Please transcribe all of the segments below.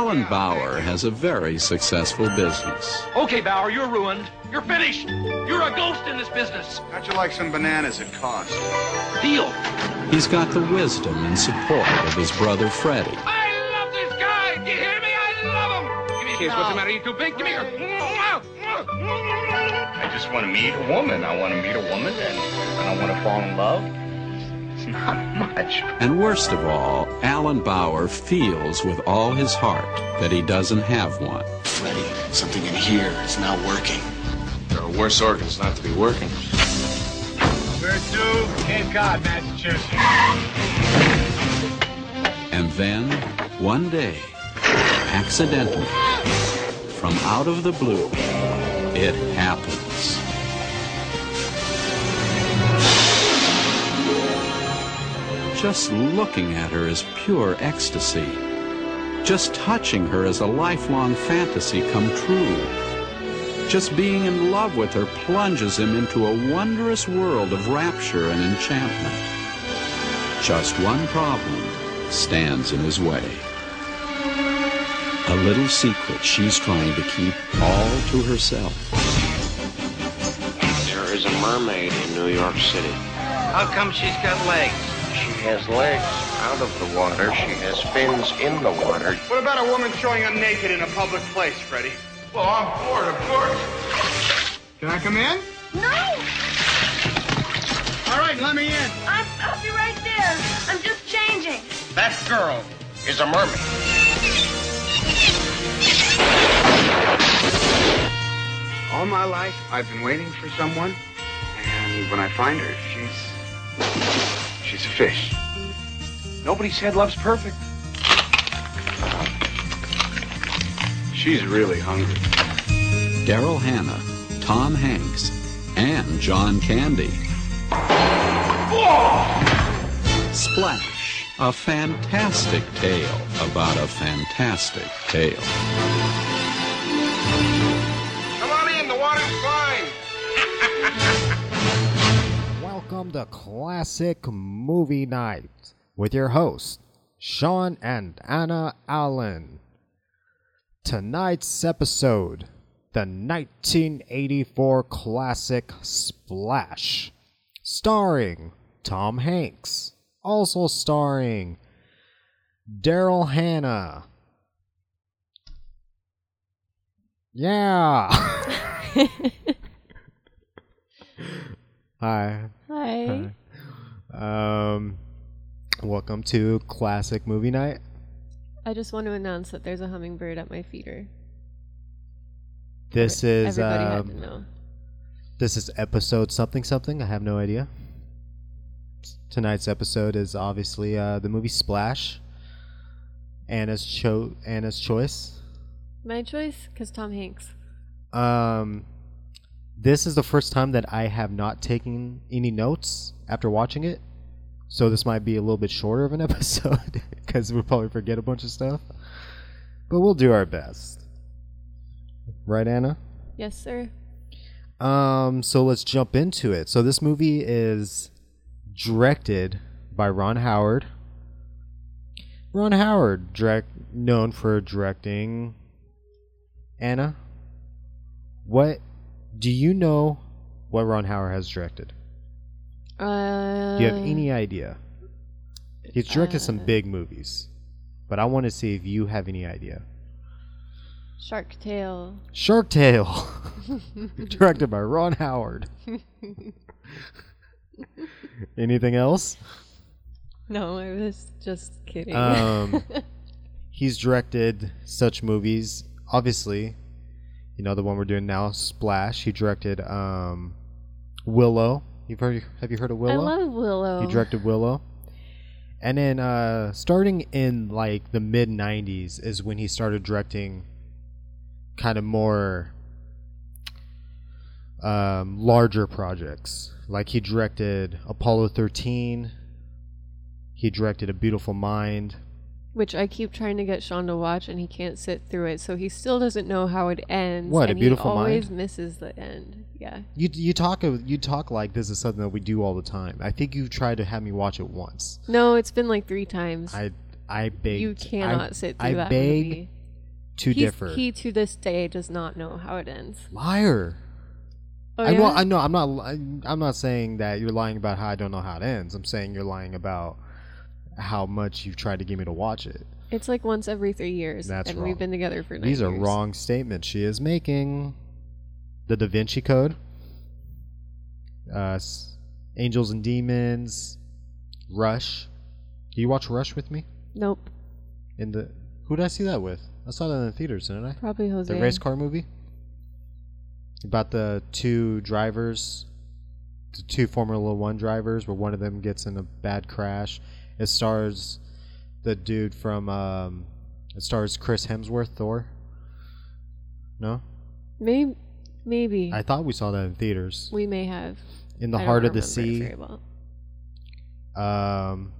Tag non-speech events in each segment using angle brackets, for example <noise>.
Alan Bauer has a very successful business. Okay, Bauer, you're ruined. You're finished. You're a ghost in this business. How'd you like some bananas at cost? Deal. He's got the wisdom and support of his brother Freddie. I love this guy. Do you hear me? I love him. Give me a kiss. What's the matter? You too big? Give me your. I just want to meet a woman. I want to meet a woman and, and I want to fall in love. It's not much. And worst of all, Alan Bauer feels with all his heart that he doesn't have one. Freddie, something in here is not working. There are worse organs not to be working. Where to? Cape Cod, Massachusetts. And then, one day, accidentally, from out of the blue, it happens. Just looking at her is pure ecstasy. Just touching her is a lifelong fantasy come true. Just being in love with her plunges him into a wondrous world of rapture and enchantment. Just one problem stands in his way. A little secret she's trying to keep all to herself. There is a mermaid in New York City. How come she's got legs? She has legs out of the water. She has fins in the water. What about a woman showing up naked in a public place, Freddie? Well, I'm bored, of course. Can I come in? No! All right, let me in. I'm, I'll be right there. I'm just changing. That girl is a mermaid. All my life, I've been waiting for someone, and when I find her, she's. She's a fish. Nobody said love's perfect. She's really hungry. Daryl Hannah, Tom Hanks, and John Candy. Splash, a fantastic tale about a fantastic tale. Welcome to Classic Movie Night with your hosts, Sean and Anna Allen. Tonight's episode the 1984 classic Splash, starring Tom Hanks, also starring Daryl Hannah. Yeah. <laughs> Hi. Hi. Um, welcome to Classic Movie Night. I just want to announce that there's a hummingbird at my feeder. This is Everybody had to um, know. this is episode something something. I have no idea. Tonight's episode is obviously uh, the movie Splash. Anna's cho- Anna's choice. My choice, because Tom Hanks. Um, this is the first time that I have not taken any notes after watching it, so this might be a little bit shorter of an <laughs> episode because we'll probably forget a bunch of stuff. But we'll do our best. Right, Anna? Yes, sir. Um, so let's jump into it. So this movie is directed by Ron Howard. Ron Howard, direct, known for directing Anna. What do you know? What Ron Howard has directed? Uh, Do you have any idea? He's directed some uh, big movies, but I want to see if you have any idea. Shark Tale. Shark Tale, <laughs> directed by Ron Howard. <laughs> Anything else? No, I was just kidding. Um, <laughs> he's directed such movies. Obviously, you know the one we're doing now, Splash. He directed um, Willow. You've heard? Have you heard of Willow? I love Willow. He directed Willow. And then uh, starting in like the mid '90s is when he started directing kind of more um, larger projects. Like he directed Apollo 13. He directed A Beautiful Mind. Which I keep trying to get Sean to watch, and he can't sit through it, so he still doesn't know how it ends. What, A Beautiful he always Mind? misses the end. Yeah. You you talk you talk like this is something that we do all the time. I think you've tried to have me watch it once. No, it's been like three times. I I begged. You cannot I, sit through I that beg movie. to He's- differ. He to this day does not know how it ends. Liar. Oh, I know. I know. I'm not. I'm not saying that you're lying about how I don't know how it ends. I'm saying you're lying about how much you've tried to get me to watch it. It's like once every three years, That's and wrong. we've been together for nine These are years. wrong statements she is making. The Da Vinci Code, uh, Angels and Demons, Rush. Do you watch Rush with me? Nope, In the who did I see that with? I saw that in the theaters, didn't I? probably Jose. The race car movie about the two drivers, the two Formula One drivers, where one of them gets in a bad crash. It stars the dude from. Um, it stars Chris Hemsworth, Thor. No, Maybe, maybe I thought we saw that in theaters. we may have. In the I heart of the sea. very well. Um,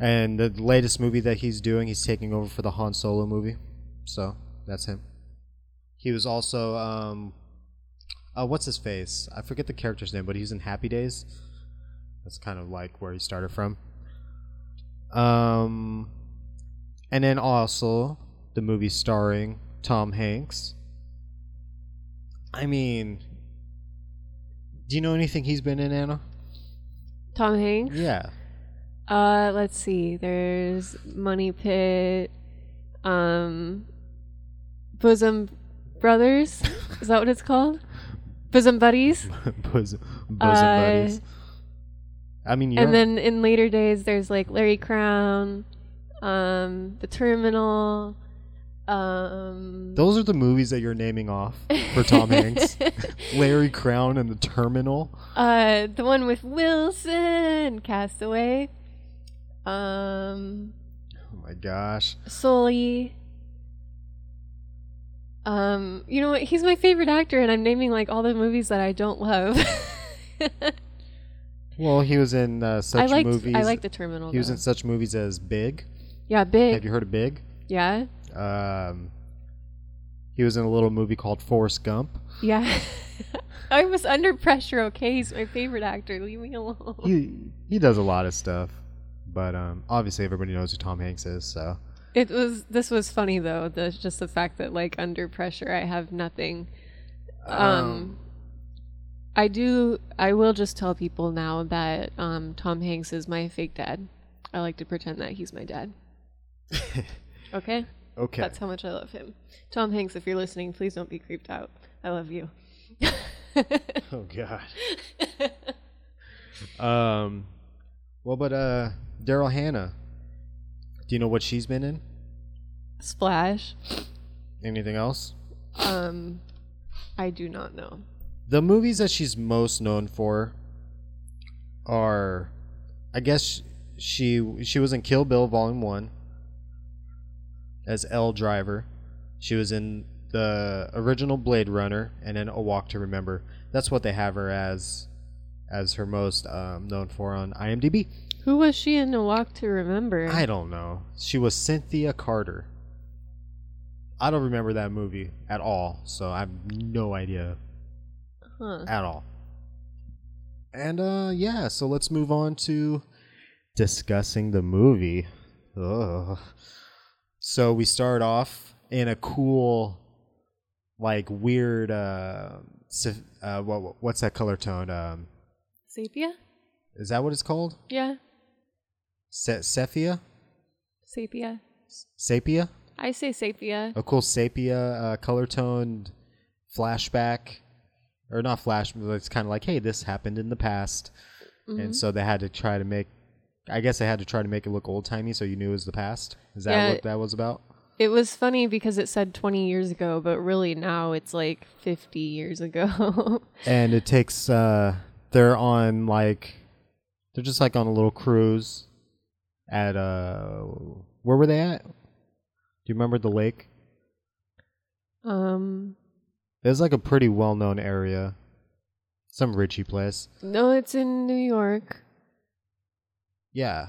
and the latest movie that he's doing, he's taking over for the Han Solo movie. So that's him. He was also um, uh, what's his face? I forget the character's name, but he's in Happy Days. That's kind of like where he started from. Um, and then also the movie starring Tom Hanks. I mean, do you know anything he's been in, Anna? Tom Hanks. Yeah. Uh, let's see. There's Money Pit, um, Bosom Brothers. Is that what it's called? Bosom Buddies. <laughs> bosom, bosom Uh, buddies. I mean, And then in later days, there's like Larry Crowne, um, The Terminal. Um, those are the movies that you're naming off for Tom Hanks. <laughs> Larry Crowne and The Terminal. uh, the one with Wilson, Castaway. Um, Oh my gosh. Sully. Um, you know what? He's my favorite actor, and I'm naming like all the movies that I don't love. <laughs> Well, he was in uh, such I liked movies. I like the Terminal. He was though. in such movies as Big. yeah, big. Have you heard of Big? yeah, Um, he was in a little movie called Forrest Gump. yeah. <laughs> I was under pressure. Okay, he's my favorite actor. Leave me alone. He he does a lot of stuff, but um, obviously everybody knows who Tom Hanks is. So It was. This was funny though. The just the fact that like under pressure, I have nothing. Um, I do. I will just tell people now that um, Tom Hanks is my fake dad. I like to pretend that he's my dad. <laughs> okay. okay. That's how much I love him. Tom Hanks, if you're listening, please don't be creeped out. I love you. <laughs> oh God. <laughs> um, well, but uh, Daryl Hannah. Do you know what she's been in? Splash. Anything else? Um, I do not know. The movies that she's most known for are, I guess she she was in Kill Bill Volume One as Elle Driver. She was in the original Blade Runner and then A Walk to Remember. That's what they have her as, as her most um, known for on IMDb. Who was she in A Walk to Remember? I don't know. She was Cynthia Carter. I don't remember that movie at all, so I have no idea Huh. at all. And uh yeah, so let's move on to discussing the movie. Ugh. So we start off in a cool like weird uh, se- uh what what's that color tone? Um Sepia? is that what it's called? Yeah, Se- sepia? sepia. Sepia? I say sepia. A cool sepia uh, color toned flashback or not flash but it's kind of like hey this happened in the past Mm-hmm. and so they had to try to make i guess they had to try to make it look old timey so you knew it was the past is that Yeah. what that was about It was funny because it said 20 years ago, but really now it's like 50 years ago. <laughs> and it takes uh they're on like they're just like on a little cruise at uh where were they at do you remember the lake um, it was like a pretty well-known area some richie place no, it's in New York. yeah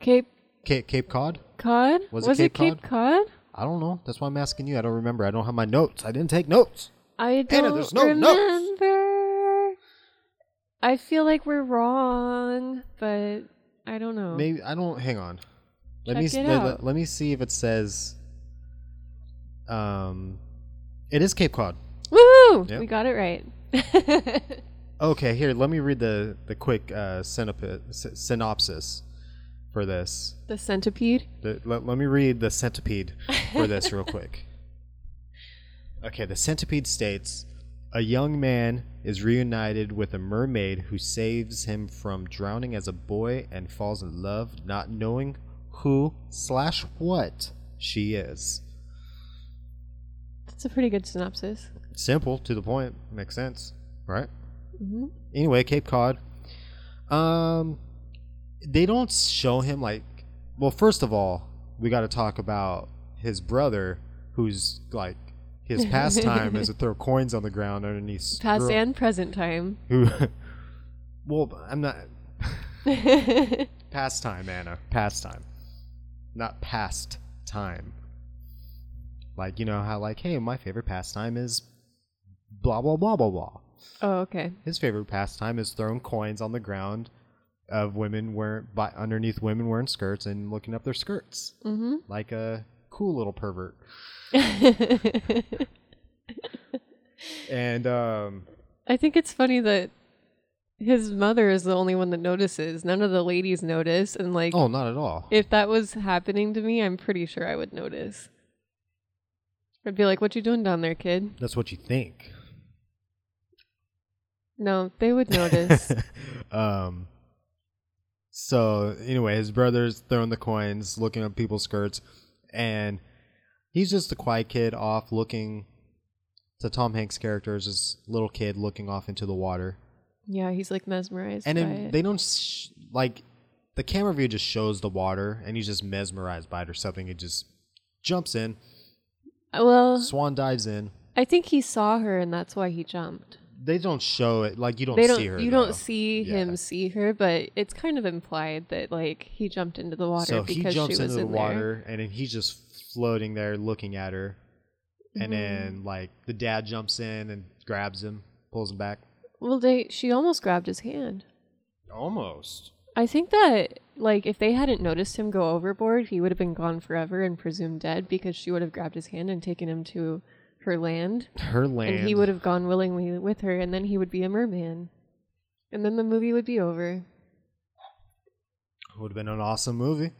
Cape cape, cape cod Cod? Was it it Cape Cape Cod? I don't know. That's why I'm asking you. I don't remember. I don't have my notes. I didn't take notes. I don't Anna, there's no notes. remember. I feel like we're wrong, but I don't know. Maybe I don't. Hang on. Let Check me it let, let- let me see if it says Um, it is Cape Cod. Woo! Yep. We got it right. <laughs> Okay, here, let me read the the quick uh, synopi- sy- synopsis for this. the centipede. The, let, let me read the centipede for this real <laughs> quick. Okay, the centipede states a young man is reunited with a mermaid who saves him from drowning as a boy and falls in love, not knowing who slash what she is. That's a pretty good synopsis. Simple, to the point, makes sense, right? hmm anyway, Cape Cod. Um, they don't show him like. Well, first of all, we got to talk about his brother, who's like his pastime is to throw <laughs> coins on the ground underneath. Past girl- and present time. Who? <laughs> well, I'm not <laughs> pastime, Anna. Pastime, not past time. Like you know how like, hey, my favorite pastime is blah blah blah blah blah. oh, okay. His favorite pastime is throwing coins on the ground of women wearing by underneath women wearing skirts and looking up their skirts hmm like a cool little pervert. <laughs> And um, I think it's funny that his mother is the only one that notices. None of the ladies notice, and like, oh, not at all. if that was happening to me, I'm pretty sure I would notice. I'd be like, "What you doing down there, kid?" That's what you think. No, they would notice. <laughs> um. So anyway, his brother's throwing the coins, looking at people's skirts, and he's just a quiet kid off looking. To Tom Hanks' character is this little kid looking off into the water. yeah, he's like mesmerized and by then it. they don't sh- like the camera view just shows the water and he's just mesmerized by it or something it just jumps in Uh, well, swan dives in I think he saw her, and that's why he jumped. they don't show it like you don't they don't. see her you though. don't see Yeah. him see her, but it's kind of implied that like he jumped into the water so he because jumps she was into the in there. water and then he's just floating there looking at her and mm-hmm. then like the dad jumps in and grabs him pulls him back Well, they she almost grabbed his hand. almost I think that like if they hadn't noticed him go overboard, he would have been gone forever and presumed dead because she would have grabbed his hand and taken him to her land, her land and he would have gone willingly with her, and then he would be a merman, and then the movie would be over. It would have been an awesome movie.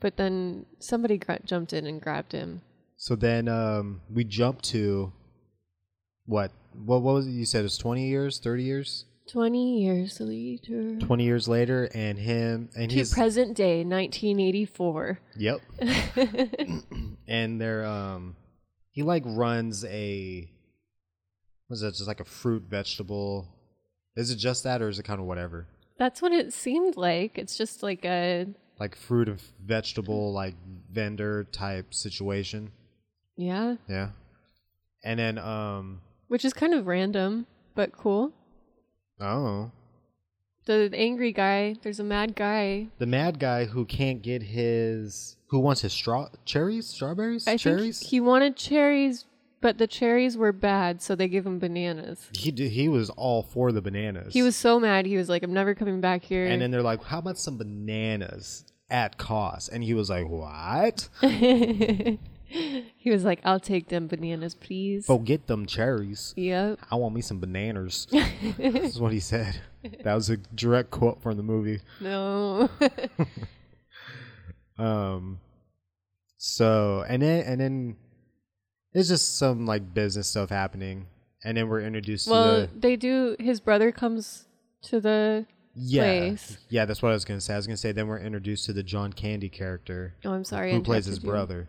But then somebody gra- jumped in and grabbed him. so then um we jump to what what, what was it you said it's 20 years 30 years Twenty years later. 20 years later and him and to he's present day, 1984. yep <laughs> and they're um he like runs a was that just like a fruit vegetable is it just that or is it kind of whatever That's what it seemed like. It's just like a like fruit and vegetable like vendor type situation yeah, yeah and then um which is kind of random but cool. Oh The angry guy, there's a mad guy. the mad guy who can't get his who wants his straw cherries strawberries I cherries think he wanted cherries, but the cherries were bad, so they gave him bananas. he did, he was all for the bananas He was so mad. He was like, "I'm never coming back here." And then they're like, "How about some bananas at cost?" And he was like, "What? <laughs> <laughs> he was like, "I'll take them bananas, please." Go get them cherries. Yep. I want me some bananas." <laughs> this is what he said. That was a direct quote from the movie. No. <laughs> Um. So and then and then there's just some like business stuff happening, and then we're introduced well, to the they do. His brother comes to the yeah place. yeah. That's what I was gonna say. I was gonna say then we're introduced to the John Candy character Oh, I'm sorry. Who plays his brother.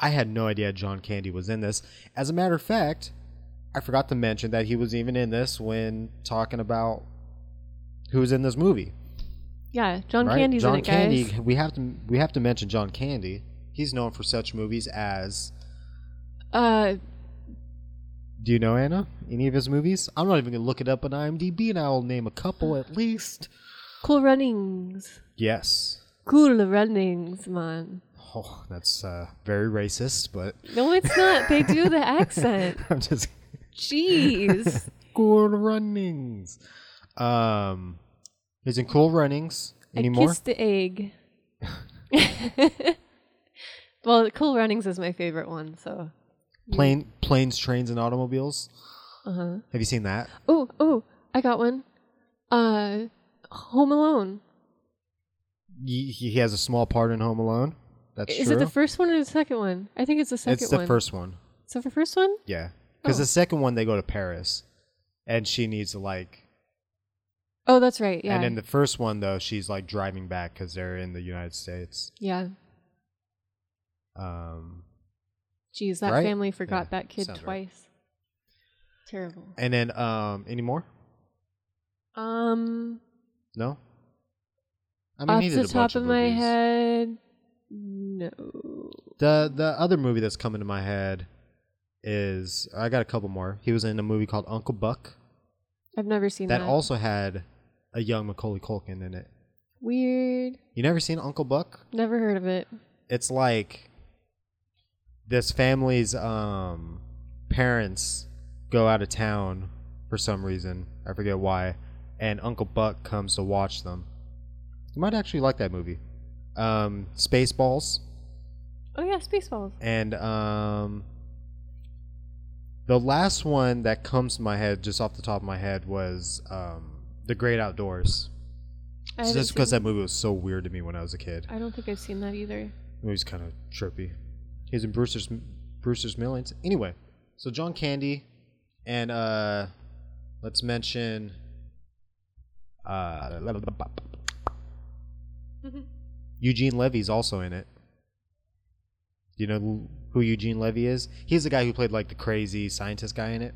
I had no idea John Candy was in this. As a matter of fact, I forgot to mention that he was even in this when talking about who's in this movie. Yeah, John right? Candy's John in it, guys. Candy. We have to we have to mention John Candy. He's known for such movies as. Uh, Do you know Anna? Any of his movies? I'm not even gonna look it up on IMDb, and I'll name a couple at least. Cool Runnings. Yes. Cool Runnings, man. Oh, that's uh, very racist, but No, it's not. They do the <laughs> accent. I'm just Jeez. <laughs> Cool Runnings. Um, in Cool Runnings. Anymore? I kissed the egg. <laughs> Well, Cool Runnings is my favorite one. So. Plane, planes, trains, and automobiles. Uh huh. Have you seen that? Oh, oh, I got one. Uh, Home Alone. He, he has a small part in Home Alone. That's is true. it the first one or the second one? I think it's the second it's the one. first one. So the first one? Yeah, because Oh. the second one they go to Paris, and she needs to like. Oh, that's right. Yeah. And in the first one though, she's like driving back because they're in the United States. yeah. Um, Jeez, that Right? family forgot Yeah, that kid sounds right. twice. Terrible. and then um, any more? Um, No. I off he the did a top bunch of my movies. head, no. The the other movie that's coming to my head is I got a couple more. He was in a movie called Uncle Buck I've never seen that that. also had a young Macaulay Culkin in it. Weird. You never seen Uncle Buck? Never heard of it. It's like this family's um parents go out of town for some reason. I forget why. And Uncle Buck comes to watch them. You might actually like that movie. Um Spaceballs. Oh yeah, Spaceballs. And um, the last one that comes to my head, just off the top of my head, was um, The Great Outdoors. I It's just because that movie was so weird to me when I was a kid. I don't think I've seen that either. The movie's kind of trippy. He's in Brewster's Brewster's Millions. Anyway, so John Candy, and uh, let's mention. Uh, Eugene Levy's also in it. Do you know who Eugene Levy is? He's the guy who played like the crazy scientist guy in it.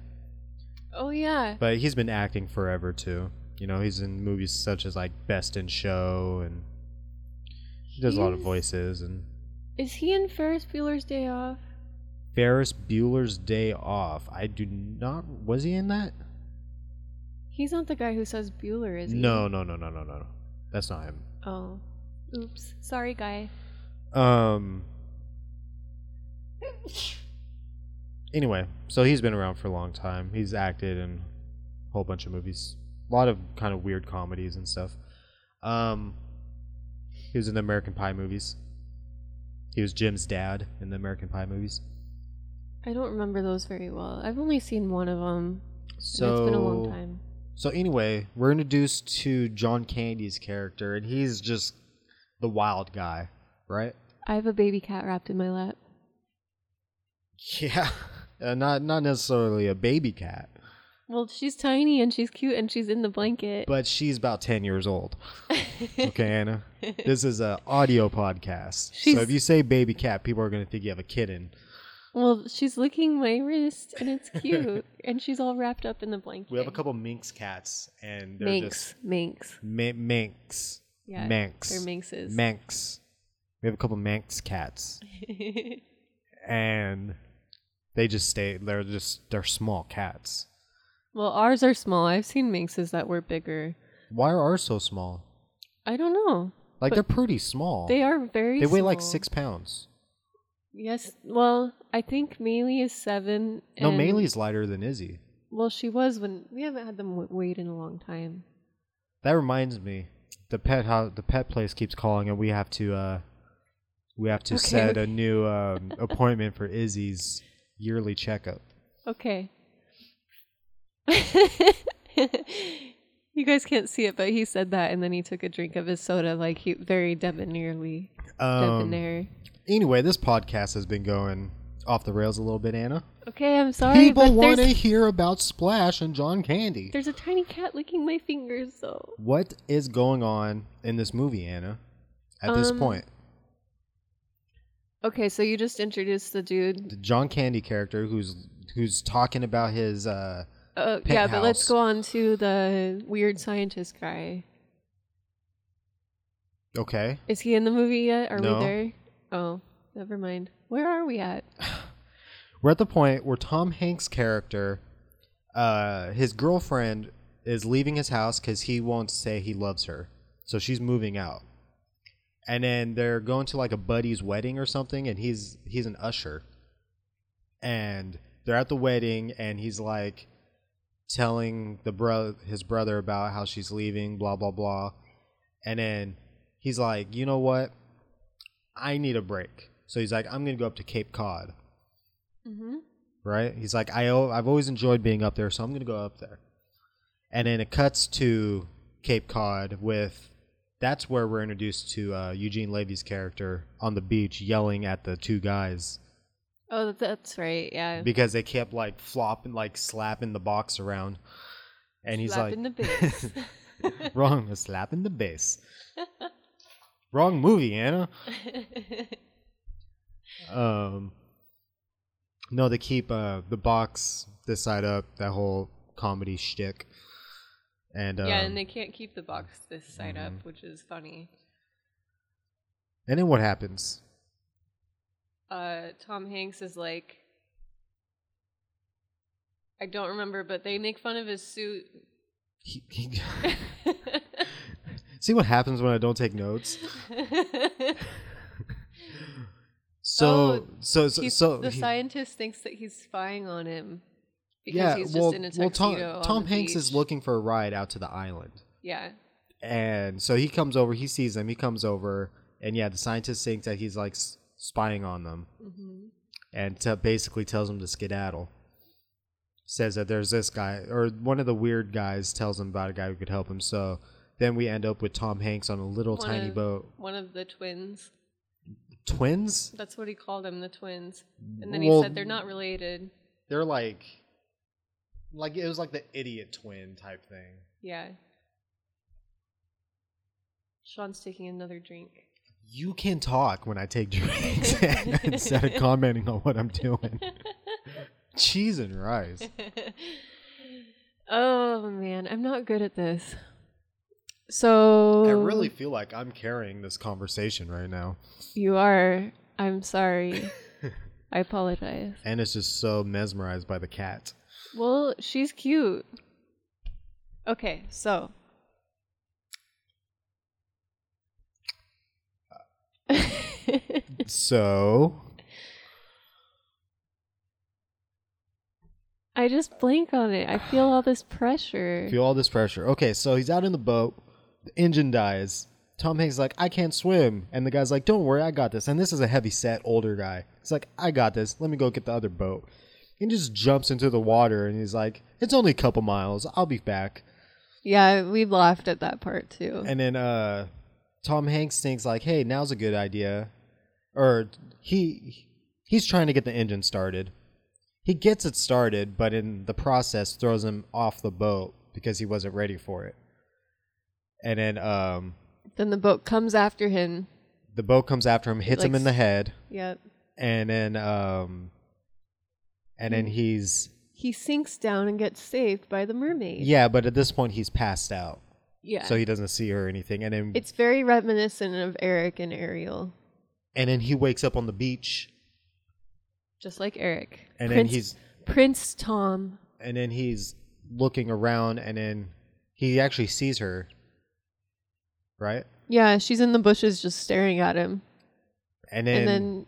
Oh yeah. But he's been acting forever too. You know, he's in movies such as like Best in Show and he does a lot of voices and Is he in Ferris Bueller's Day Off? Ferris Bueller's Day Off. I do not was he in that? He's not the guy who says Bueller, is he? No, no, no, no, no, no. That's not him. Oh. Oops. Sorry, guy. Um Anyway, so he's been around for a long time. He's acted in a whole bunch of movies. A lot of kind of weird comedies and stuff. Um he was in the American Pie movies. He was Jim's dad in the American Pie movies. I don't remember those very well. I've only seen one of them. So it's been a long time. So anyway, we're introduced to John Candy's character, and he's just the wild guy, right? I have a baby cat wrapped in my lap. Yeah, <laughs> uh, not not necessarily a baby cat, Well, she's tiny and she's cute and she's in the blanket. but she's about ten years old. <laughs> Okay, Anna, this is a audio podcast, She's- so if you say baby cat, people are gonna think you have a kitten. well, she's licking my wrist and it's cute <laughs> and she's all wrapped up in the blanket. We have a couple minx cats, and they're Minx, just minx. mi- minx, Yeah, minx, they're minxes. Manx. We have a couple manx cats. <laughs> and they just stay they're just they're small cats well, ours are small. I've seen minxes that were bigger. why are ours so small I don't know. like But they're pretty small They are very. they weigh like six pounds Yes. Well, I think Maylee is seven. no Maylee's lighter than izzy Well, she was when we haven't had them w- weighed in a long time. that reminds me the pet how the pet place keeps calling and we have to uh we have to Okay, set a new um, appointment for izzy's yearly checkup Okay. <laughs> you guys can't see it, but he said that, and then he took a drink of his soda, like he very debonairly. um, Debonair. anyway this podcast has been going off the rails a little bit anna Okay, I'm sorry, people want to hear about splash and john candy there's a tiny cat licking my fingers, though. What is going on in this movie, Anna? At this Um, point, Okay, so you just introduced the dude. the John Candy character, who's who's talking about his uh, Uh, yeah, but let's go on to the weird scientist guy. okay, Is he in the movie yet? Are No. we there? Oh, never mind. Where are we at? we're at the point where Tom Hanks' character, uh, his girlfriend is leaving his house because he won't say he loves her, so she's moving out, and then they're going to like a buddy's wedding or something, and he's he's an usher, and they're at the wedding, and he's like telling the bro his brother about how she's leaving, blah blah blah, and then he's like, you know what, I need a break. So he's like, I'm gonna go up to Cape Cod. Mm-hmm. Right? He's like, I've always enjoyed being up there, so I'm gonna go up there. And then it cuts to Cape Cod with. That's where we're introduced to uh, Eugene Levy's character on the beach yelling at the two guys Oh, that's right. Yeah. because they kept like flopping, like slapping the box around. And he's Slapping like, the <laughs> bass. <laughs> wrong, slapping the bass. Wrong movie, Anna. <laughs> Um, no, they keep uh, the box this side up. That whole comedy shtick. And um, yeah, and they can't keep the box this side mhm. up, which is funny. and then what happens? Uh, Tom Hanks is like, I don't remember, but they make fun of his suit. He, he <laughs> <laughs> See what happens when I don't take notes. <laughs> So Oh, so so, so the he- scientist thinks that he's spying on him because yeah, he's just well, in a well, tuxedo. Tom, on Tom the Hanks is looking for a ride out to the island. Yeah, And so he comes over, he sees them, he comes over, and yeah, the scientist thinks that he's like spying on them, Mhm. and t- basically tells him to skedaddle. Says that there's this guy, or one of the weird guys tells him about a guy who could help him. So then we end up with Tom Hanks on a little One tiny of- boat. One of the twins. Twins? That's what he called them, the twins. And then he said they're not related. They're like, like it was like the idiot twin type thing. Yeah. Sean's taking another drink. You can talk when I take drinks <laughs> instead of commenting on what I'm doing. <laughs> Cheese and rice. <laughs> oh man, I'm not good at this. So I really feel like I'm carrying this conversation right now. you are. I'm sorry. <laughs> I apologize. And it's just so mesmerized by the cat. Well, she's cute. Okay, so uh, <laughs> So, I just blank on it. I feel all this pressure. feel all this pressure. Okay, so he's out in the boat. The engine dies. Tom Hanks is like, I can't swim. And the guy's like, Don't worry, I got this. And this is a heavy set, older guy. He's like, I got this. Let me go get the other boat. He just jumps into the water and he's like, It's only a couple miles. I'll be back. Yeah, we laughed at that part too. And then uh Tom Hanks thinks like, "Hey, now's a good idea." Or he he's trying to get the engine started. He gets it started, but in the process throws him off the boat because he wasn't ready for it. And then um Then the boat comes after him. the boat comes after him, hits him in the head, Yep. and then um and then he's He sinks down and gets saved by the mermaid. yeah, but at this point he's passed out. Yeah. So he doesn't see her or anything. And then It's very reminiscent of Eric and Ariel, and then he wakes up on the beach just like Eric. and then he's Prince Tom. and then he's looking around and then he actually sees her right Yeah, she's in the bushes just staring at him. and then, and then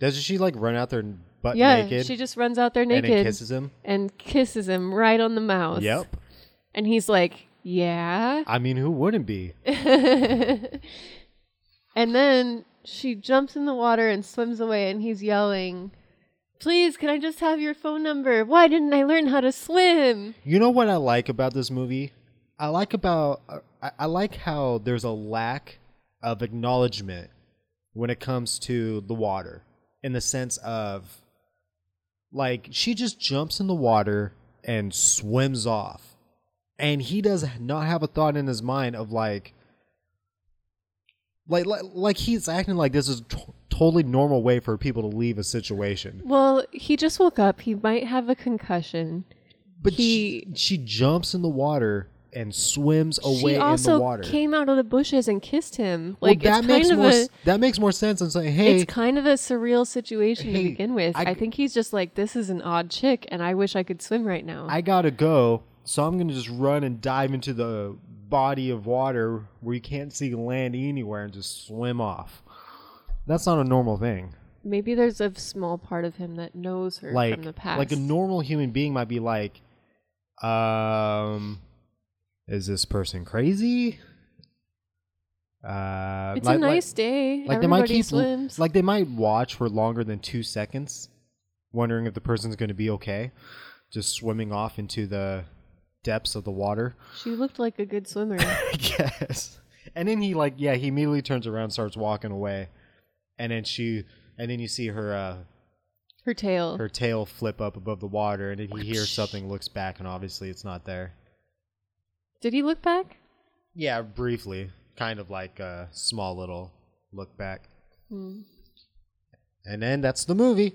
doesn't she like run out there and butt yeah, naked she just runs out there naked. and kisses him and kisses him right on the mouth. yep And he's like, "Yeah." i mean who wouldn't be <laughs> and then she jumps in the water and swims away and he's yelling, "Please, can I just have your phone number? Why didn't I learn how to swim?" you know what i like about this movie i like about I, I like how there's a lack of acknowledgement when it comes to the water in the sense of like she just jumps in the water and swims off and he does not have a thought in his mind of like like like, like he's acting like this is t- totally normal way for people to leave a situation Well, he just woke up. He might have a concussion. but he she, she jumps in the water and swims away she also in the water came out of the bushes and kissed him. well, Like that it's makes kind of more a that makes more sense than saying hey it's kind of a surreal situation hey, to begin with. I think he's just like, this is an odd chick, and I wish I could swim right now. I gotta go, so I'm gonna just run and dive into the body of water where you can't see land anywhere and just swim off. That's not a normal thing. Maybe there's a small part of him that knows her Like, from the past. like a normal human being might be like, um, is this person crazy? Uh, It's like- a like- nice day. Like they might Everybody keep swims. like they might watch for longer than two seconds, wondering if the person's going to be okay, just swimming off into the depths of the water. she looked like a good swimmer. <laughs> I guess. And then he like yeah he immediately turns around, starts walking away, and then she and then you see her uh Her tail. her tail flip up above the water, and then he hears something, looks back, and obviously it's not there. Did he look back? Yeah, briefly, kind of like a small little look back, Hmm. and then that's the movie.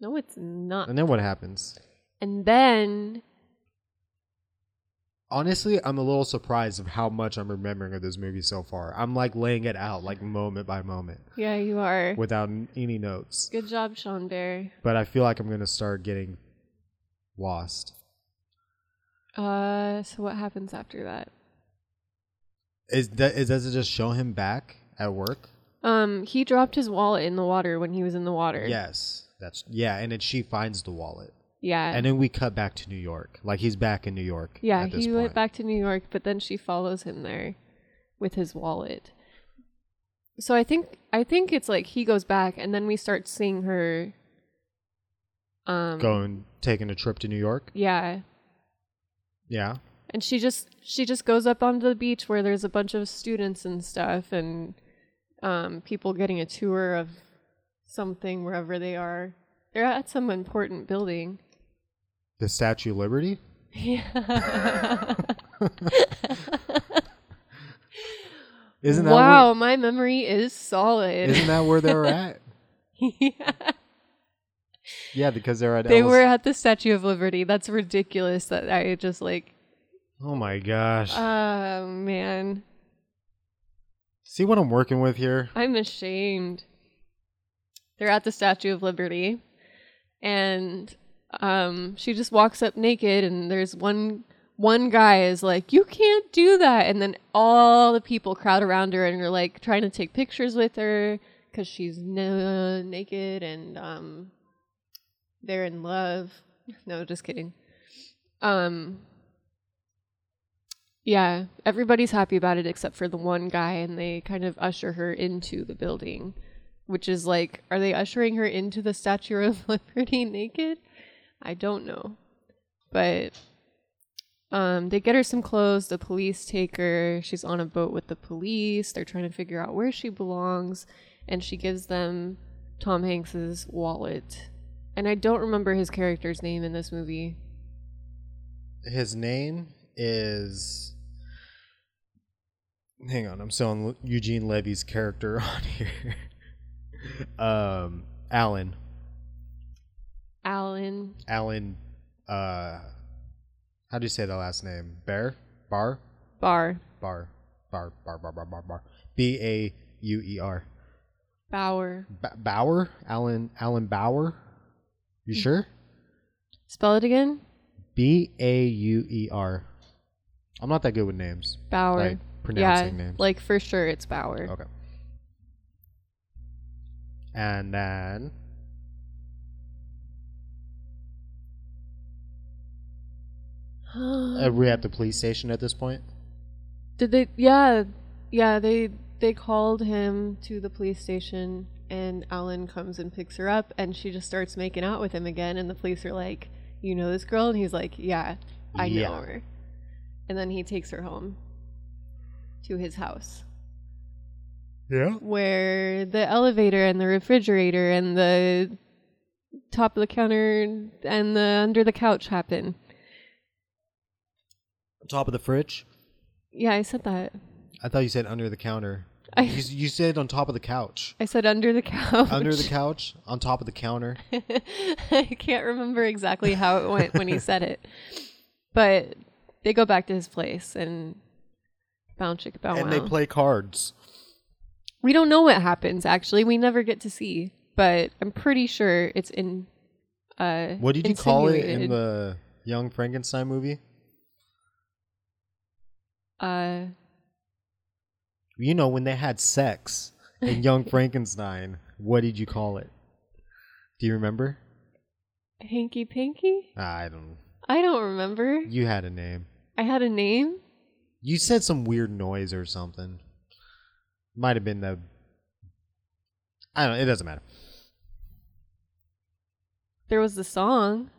No, it's not. And then what happens? And then Honestly, I'm a little surprised of how much I'm remembering of this movie so far. I'm like laying it out like moment by moment yeah, you are. without any notes. Good job, Sean Bear. But I feel like I'm gonna start getting lost. Uh, so what happens after that? Is that is does it just show him back at work? Um, he dropped his wallet in the water when he was in the water. Yes, that's yeah. And then she finds the wallet, Yeah. and then we cut back to New York. Like he's back in New York. yeah, he went back to New York, but then she follows him there with his wallet. So I think I think it's like he goes back and then we start seeing her um going taking a trip to New York. Yeah. Yeah, And she just she just goes up onto the beach where there's a bunch of students and stuff and um people getting a tour of something wherever they are. They're at some important building. the Statue of Liberty. Yeah. <laughs> Isn't that wow, where, my memory is solid. isn't that where they're at? <laughs> yeah. Yeah, because they're at. They Ellis- were at the Statue of Liberty. That's ridiculous that I just like Oh my gosh! oh man. See what I'm working with here? I'm ashamed. They're at the Statue of Liberty and um she just walks up naked and there's one one guy is like, "You can't do that." And then all the people crowd around her and are like trying to take pictures with her cuz she's na- naked and um they're in love. No, just kidding. Um yeah, everybody's happy about it except for the one guy, and they kind of usher her into the building, which is like, are they ushering her into the Statue of <laughs> Liberty naked? I don't know, but um, they get her some clothes. The police take her. She's on a boat with the police. They're trying to figure out where she belongs, and she gives them Tom Hanks's wallet. And I don't remember his character's name in this movie. His name is. Hang on, I'm still on Eugene Levy's character <laughs> on here. um, Alan. Alan. Alan. Uh, how do you say the last name? Bear. Bar. Barr. Bar. Bar. Bar. Bar. Bar. Bar. Bar. B A U E R. Bauer. B- Bauer. Alan. Alan Bauer. You mm. sure? Spell it again. B A U E R. I'm not that good with names. Bauer. Like pronouncing yeah, names. like for sure it's Bauer. Okay. And then <gasps> are we at the police station at this point? Did they? Yeah, yeah. They they called him to the police station, and Alan comes and picks her up, and she just starts making out with him again. And the police are like, "You know this girl?" And he's like, "Yeah, I Yeah. know her." And then he takes her home to his house, Yeah. where the elevator and the refrigerator and the top of the counter and the under the couch happen. Top of the fridge. Yeah, I said that. I thought you said under the counter. I- you, you said on top of the couch. I said under the couch. Under the <laughs> couch, on top of the counter. I can't remember exactly how it went when he said it. But they go back to his place and bound chick bow and wow. they play cards. we don't know what happens actually. We never get to see, but I'm pretty sure it's in uh What did you call it in the Young Frankenstein movie? uh You know when they had sex in <laughs> Young Frankenstein. What did you call it? Do you remember? hanky panky? Ah, I don't. I don't remember. You had a name. I had a name. You said some weird noise or something. Might have been the. I don't know. It doesn't matter. There was the song.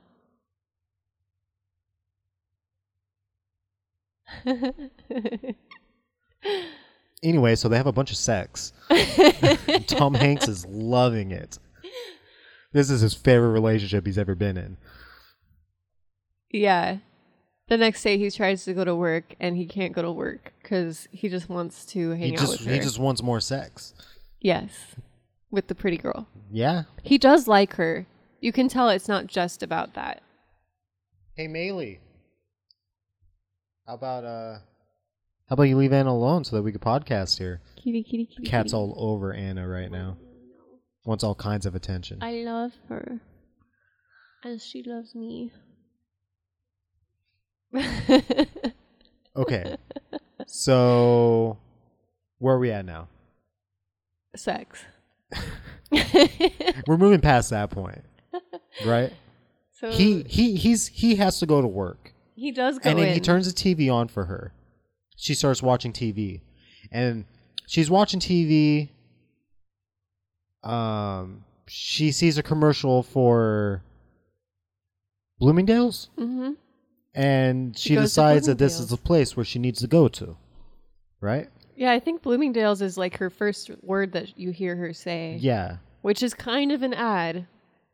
<laughs> Anyway, so they have a bunch of sex. <laughs> Tom Hanks is loving it. This is his favorite relationship he's ever been in. yeah. The next day he tries to go to work and he can't go to work because he just wants to hang He out just with her. he just wants more sex. yes, with the pretty girl. Yeah. He does like her. You can tell it's not just about that. Hey Maylee. How about uh how about you leave Anna alone so that we could podcast here? Kitty, kitty, kitty. Cat's kitty. all over Anna right now. Wants all kinds of attention. I love her. And she loves me. Okay. <laughs> so where are we at now? Sex. <laughs> We're moving past that point. Right? So He he he's he has to go to work. he does go and then in. he turns the TV on for her. She starts watching TV, and she's watching TV. Um, she sees a commercial for Bloomingdale's, hmm and She she decides that this is a place where she needs to go to, right? Yeah, I think Bloomingdale's is like her first word that you hear her say. Yeah, Which is kind of an ad.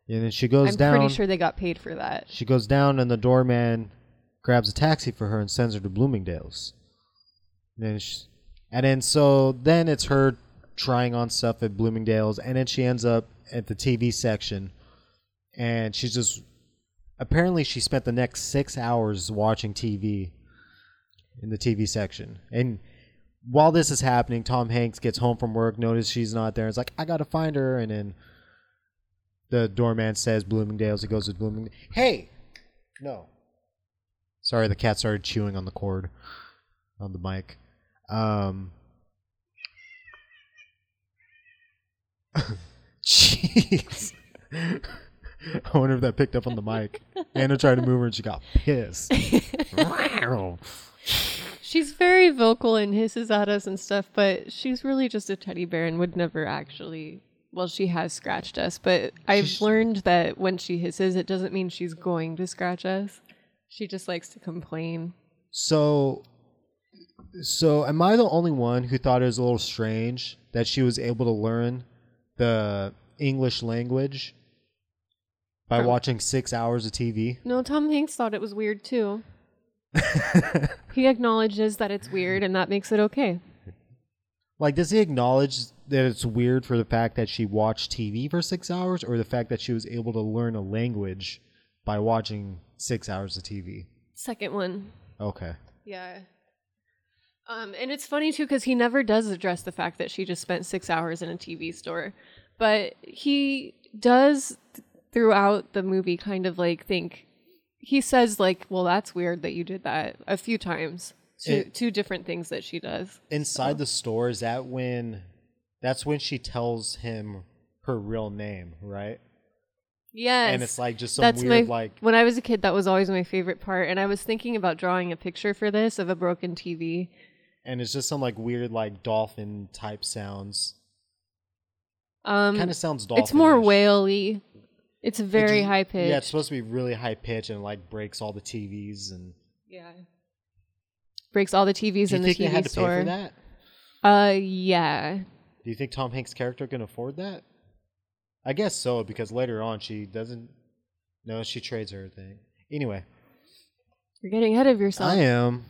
and then she goes I'm down. pretty sure they got paid for that. She goes down, and the doorman grabs a taxi for her and sends her to Bloomingdale's. And then, she, and then so then it's her trying on stuff at Bloomingdale's, and then she ends up at the TV section, and she's just apparently she spent the next six hours watching TV in the TV section, and. While this is happening, Tom Hanks gets home from work, notices she's not there, and is like, I gotta find her. And then the doorman says Bloomingdale's. He goes to Bloomingdale's. Hey! No. Sorry, the cat started chewing on the cord on the mic. Um. <laughs> Jeez. I wonder if that picked up on the mic. Anna tried to move her and she got pissed. <laughs> She's very vocal and hisses at us and stuff, but she's really just a teddy bear and would never actually. Well, she has scratched us, but I've She's- learned that when she hisses, it doesn't mean she's going to scratch us. She just likes to complain. so, so am I the only one who thought it was a little strange that she was able to learn the English language by watching six hours of TV? No, Tom Hanks thought it was weird too. <laughs> he acknowledges that it's weird, and that makes it okay. Like, does he acknowledge that it's weird for the fact that she watched TV for six hours, or the fact that she was able to learn a language by watching six hours of TV? Second one. Okay. Yeah. Um, and it's funny too because he never does address the fact that she just spent six hours in a TV store, but he does th- throughout the movie kind of like think he says like, "Well, that's weird that you did that" a few times. Two, It- two different things that she does. Inside the store, is that when? That's when she tells him her real name, right? Yes, And it's like just some that's weird my like. when I was a kid. That was always my favorite part, and I was thinking about drawing a picture for this of a broken TV. And it's just some like weird like dolphin type sounds. Um, Kind of sounds dolphin. it's more whaley. It's very high pitched. Yeah, it's supposed to be really high pitch and like breaks all the TVs and. Yeah. Breaks all the TVs Do in the think TV had to store. pay for that? Uh, yeah. Do you think Tom Hanks' character can afford that? I guess so because later on she doesn't. No, she trades her thing. Anyway, You're getting ahead of yourself. I am.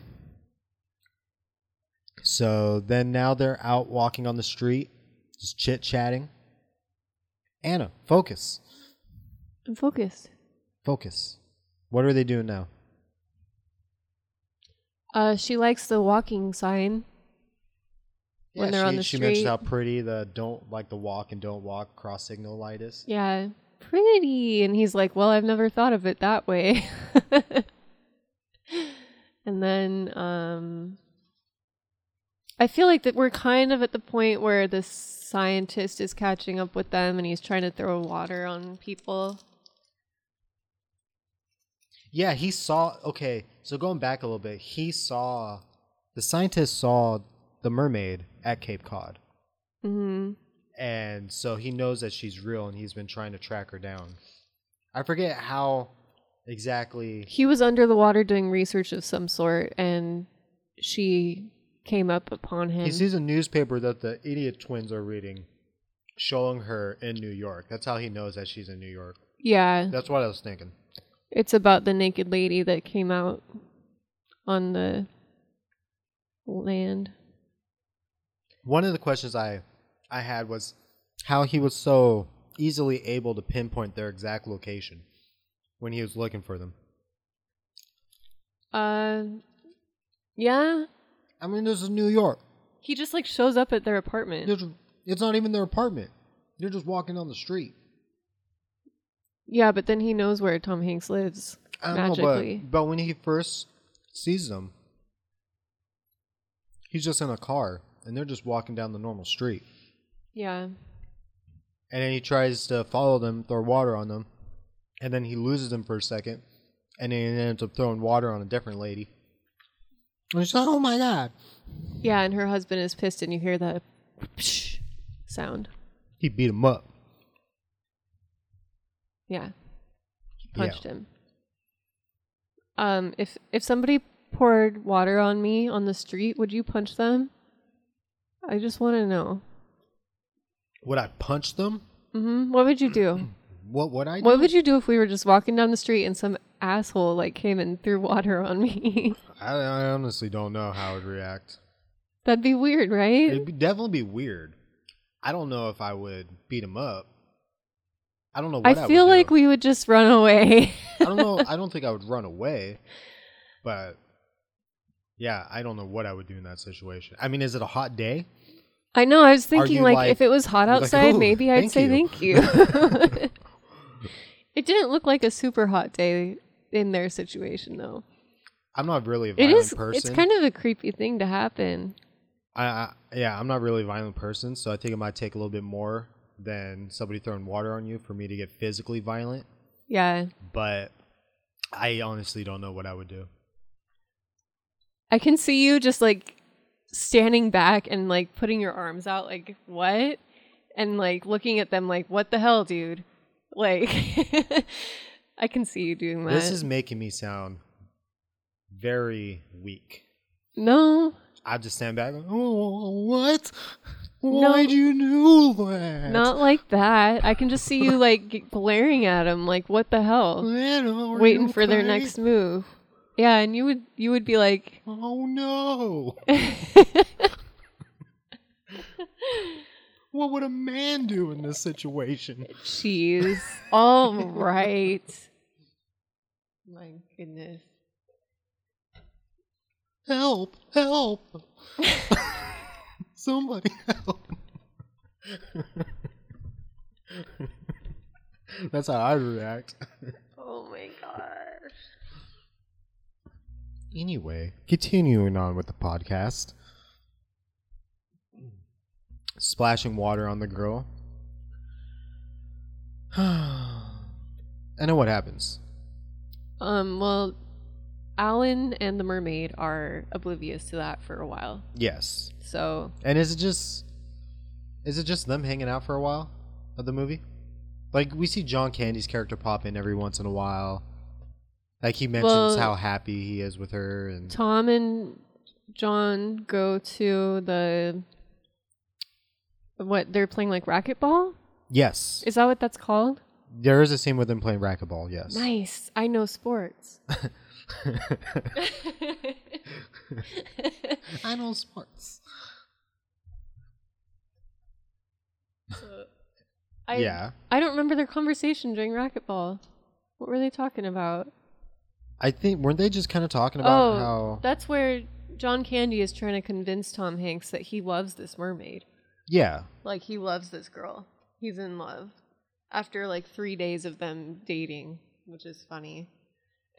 So then now they're out walking on the street, just chit chatting. Anna, focus, I'm focused. focus. What are they doing now? Uh, she likes the walking sign. When they're she, on the she street. mentions how pretty the don't like the walk and don't walk cross signal light is. Yeah. Pretty. And he's like, well, I've never thought of it that way. <laughs> and then, um, I feel like that we're kind of at the point where the scientist is catching up with them and he's trying to throw water on people. Yeah, he saw. Okay, so going back a little bit, he saw the scientist saw the mermaid at Cape Cod. hmm and so he knows that she's real, and he's been trying to track her down. I forget how exactly. He was under the water doing research of some sort, and she came up upon him. He sees a newspaper that the idiot twins are reading, showing her in New York. That's how he knows that she's in New York. yeah, That's what I was thinking. it's about the naked lady that came out on the land. One of the questions I I had was how he was so easily able to pinpoint their exact location when he was looking for them. Uh, yeah, I mean, this is New York. he just like shows up at their apartment. There's, it's not even their apartment. They're just walking down the street. Yeah, but then he knows where Tom Hanks lives I don't magically. know, but, but when he first sees them, he's just in a car and they're just walking down the normal street. yeah, And then he tries to follow them, throw water on them, and then he loses them for a second, and then he ends up throwing water on a different lady. And she's like, "Oh my god!" yeah, and her husband is pissed, and you hear that psh sound. He beat him up. Yeah. He Yeah. punched him. Um, if if somebody poured water on me on the street, would you punch them? I just want to know. Would I punch them? Mm-hmm. What would you do? <clears throat> What would I? Do? what would you do if we were just walking down the street and some asshole like came and threw water on me? <laughs> I, I honestly don't know how I would react. That'd be weird, right? It'd be, definitely be weird. I don't know if I would beat him up. I don't know. What I I, feel would do. like we would just run away. I don't know. I <laughs> don't think I would run away, but yeah, I don't know what I would do in that situation. I mean, is it a hot day? I know. I was thinking like, like- if it was hot you're like, outside, maybe I'd say you." thank you. <laughs> it didn't look like a super hot day in their situation though. I'm not really a violent is. person. It's kind of a creepy thing to happen. I, I yeah, I'm not really a violent person, so I think it might take a little bit more than somebody throwing water on you for me to get physically violent. Yeah, But I honestly don't know what I would do. I can see you just like standing back and like putting your arms out, like what, and like looking at them, like what the hell, dude. Like, <laughs> I can see you doing that. This is making me sound very weak. no, I just stand back. and, Oh, what? No. Why'd you do that? not like that. I can just see you like glaring at them, like what the hell, are waiting you for their okay? next move. Yeah, and you would you would be like, Oh no! <laughs> what would a man do in this situation? Jeez. All right. My goodness. Help! Help! Somebody help! That's how I react. Oh my gosh. Anyway, continuing on with the podcast. Splashing water on the girl. <sighs> I know what happens. Um, well, Alan and the mermaid are oblivious to that for a while. Yes. So, And is it just is it just them hanging out for a while of the movie? Like we see John Candy's character pop in every once in a while. Like he mentions Well- how happy he is with her and Tom and John go to the what they're playing like racquetball? Yes. Is that what that's called? There is a scene with them playing racquetball, yes. Nice. I know sports. <laughs> I know sports. I, Yeah. I don't remember their conversation during racquetball. What were they talking about? I think weren't they just kind of talking about oh, how that's where John Candy is trying to convince Tom Hanks that he loves this mermaid. Yeah. Like he loves this girl. He's in love. After like three days of them dating, which is funny.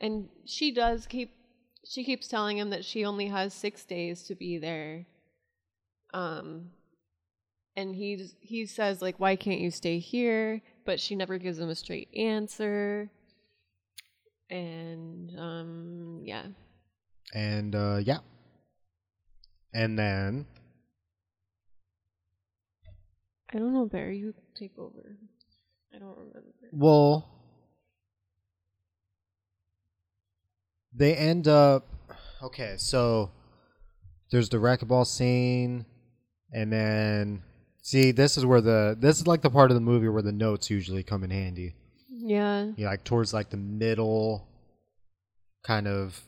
And she does keep she keeps telling him that she only has six days to be there. Um and he's he says like why can't you stay here? But she never gives him a straight answer. And um yeah. And uh yeah. And then I don't know, Bear. You take over. I don't remember. Well, they end up. Okay, so there's the racquetball scene, and then see this is where the this is like the part of the movie where the notes usually come in handy. Yeah. Yeah, like towards like the middle, kind of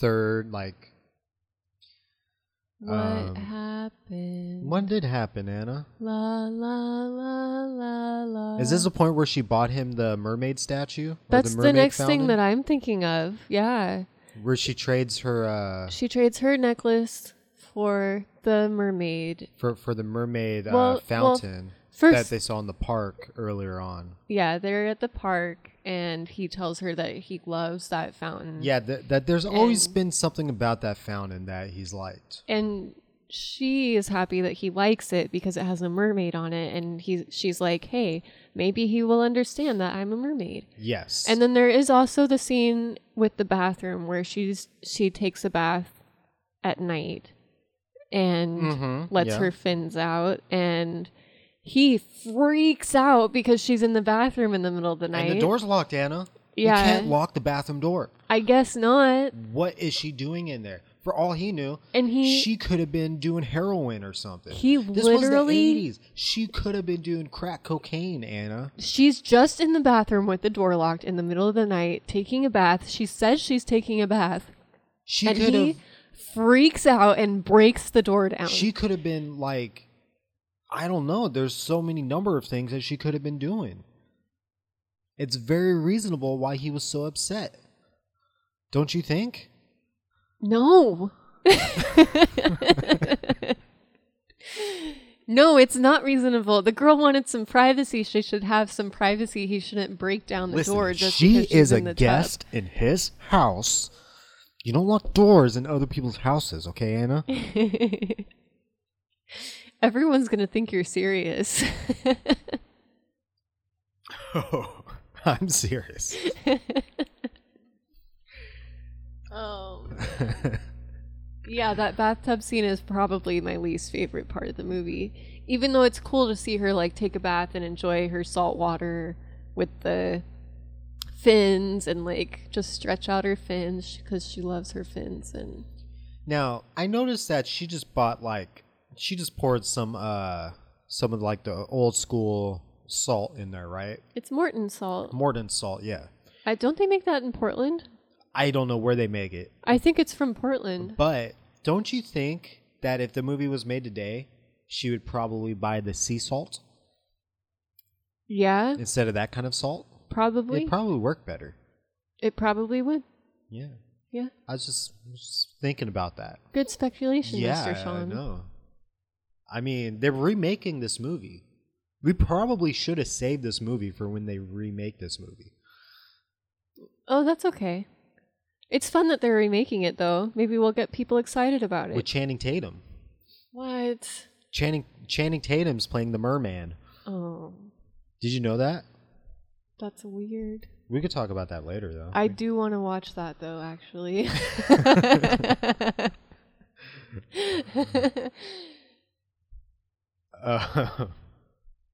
third, like. What um, happened? What did happen, Anna? La la la la la. Is this the point where she bought him the mermaid statue? That's the, mermaid next thing that I'm thinking of. Yeah. Where she trades her uh, She trades her necklace for the mermaid. for for the mermaid Well- uh, well, fountain that they saw in the park earlier on. Yeah, they're at the park, and he tells her that he loves that fountain. Yeah, that, that there's always And- been something about that fountain that he's liked. and she is happy that he likes it because it has a mermaid on it, and he she's like, hey, maybe he will understand that I'm a mermaid. Yes. And then there is also the scene with the bathroom where she's she takes a bath at night and Mhm, lets yeah. her fins out and he freaks out because she's in the bathroom in the middle of the night. and the door's locked, Anna. Yeah. You can't lock the bathroom door. I guess not. What is she doing in there? For all he knew, And he- she could have been doing heroin or something. He this literally- was the 80s. She could have been doing crack cocaine, Anna. She's just in the bathroom with the door locked in the middle of the night taking a bath. She says she's taking a bath. She and he have freaks out and breaks the door down. She could have been like, I don't know. There's so many number of things that she could have been doing. It's very reasonable why he was so upset. Don't you think? No. no, it's not reasonable. The girl wanted some privacy. She should have some privacy. He shouldn't break down the Listen, door just she because she's is a in the guest in his house. You don't lock doors in other people's houses, okay, Anna? <laughs> Everyone's gonna think you're serious. <laughs> oh, I'm serious. <laughs> oh. Yeah, that bathtub scene is probably my least favorite part of the movie. Even though it's cool to see her like take a bath and enjoy her salt water with the fins and like just stretch out her fins because she loves her fins and Now, I noticed that she just bought like she just poured some uh some of like the old school salt in there, right? it's Morton salt. morton salt, yeah. I don't they make that in Portland? I don't know where they make it, I think it's from Portland. but don't you think that if the movie was made today, she would probably buy the sea salt Yeah, instead of that kind of salt? probably. It'd probably work better. it probably would. Yeah. Yeah. I was just, just thinking about that. Good speculation, yeah, Mr. Sean. I know. I mean, they're remaking this movie. We probably should have saved this movie for when they remake this movie. Oh, that's okay. It's fun that they're remaking it, though. Maybe we'll get people excited about it. with Channing Tatum. what? Channing Channing Tatum's playing the merman. Oh, Did you know that? that's weird. We could talk about that later, though. I do want to watch that, though, actually. Uh, <laughs>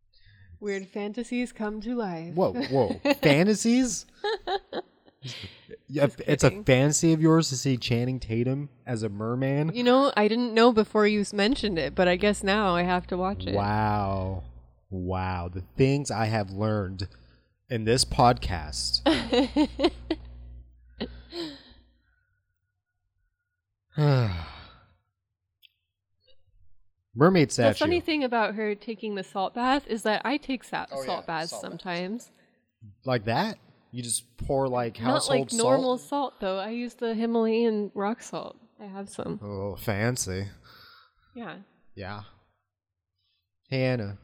<laughs> Weird fantasies come to life. whoa, whoa! Fantasies? <laughs> <laughs> Yeah, Just it's a fancy of yours to see Channing Tatum as a merman. You know, I didn't know before you mentioned it, but I guess now I have to watch it. Wow, wow! The things I have learned in this podcast. <laughs> <sighs> Mermaid statue. The funny thing about her taking the salt bath is that I take sa- Oh, salt yeah, baths salt baths. sometimes. like that? You just pour like household Not like salt? normal salt, though. I use the Himalayan rock salt. I have some. Oh, fancy. Yeah. Yeah. Hey Anna,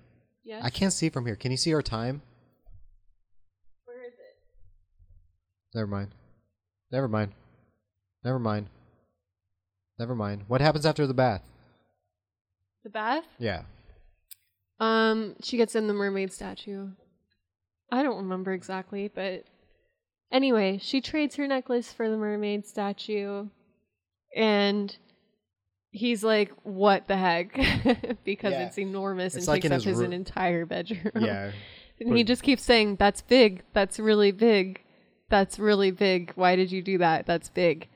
Yes. I can't see from here. Can you see our time? Where is it? Never mind. Never mind. Never mind. Never mind. What happens after the bath? The bath? Yeah. Um, she gets in the mermaid statue. I don't remember exactly, but anyway, she trades her necklace for the mermaid statue, and he's like, "What the heck?" <laughs> because Yeah. it's enormous It's and like takes up his his roo- an entire bedroom. Yeah. <laughs> and he just keeps saying, "That's big. That's really big. That's really big. Why did you do that? That's big."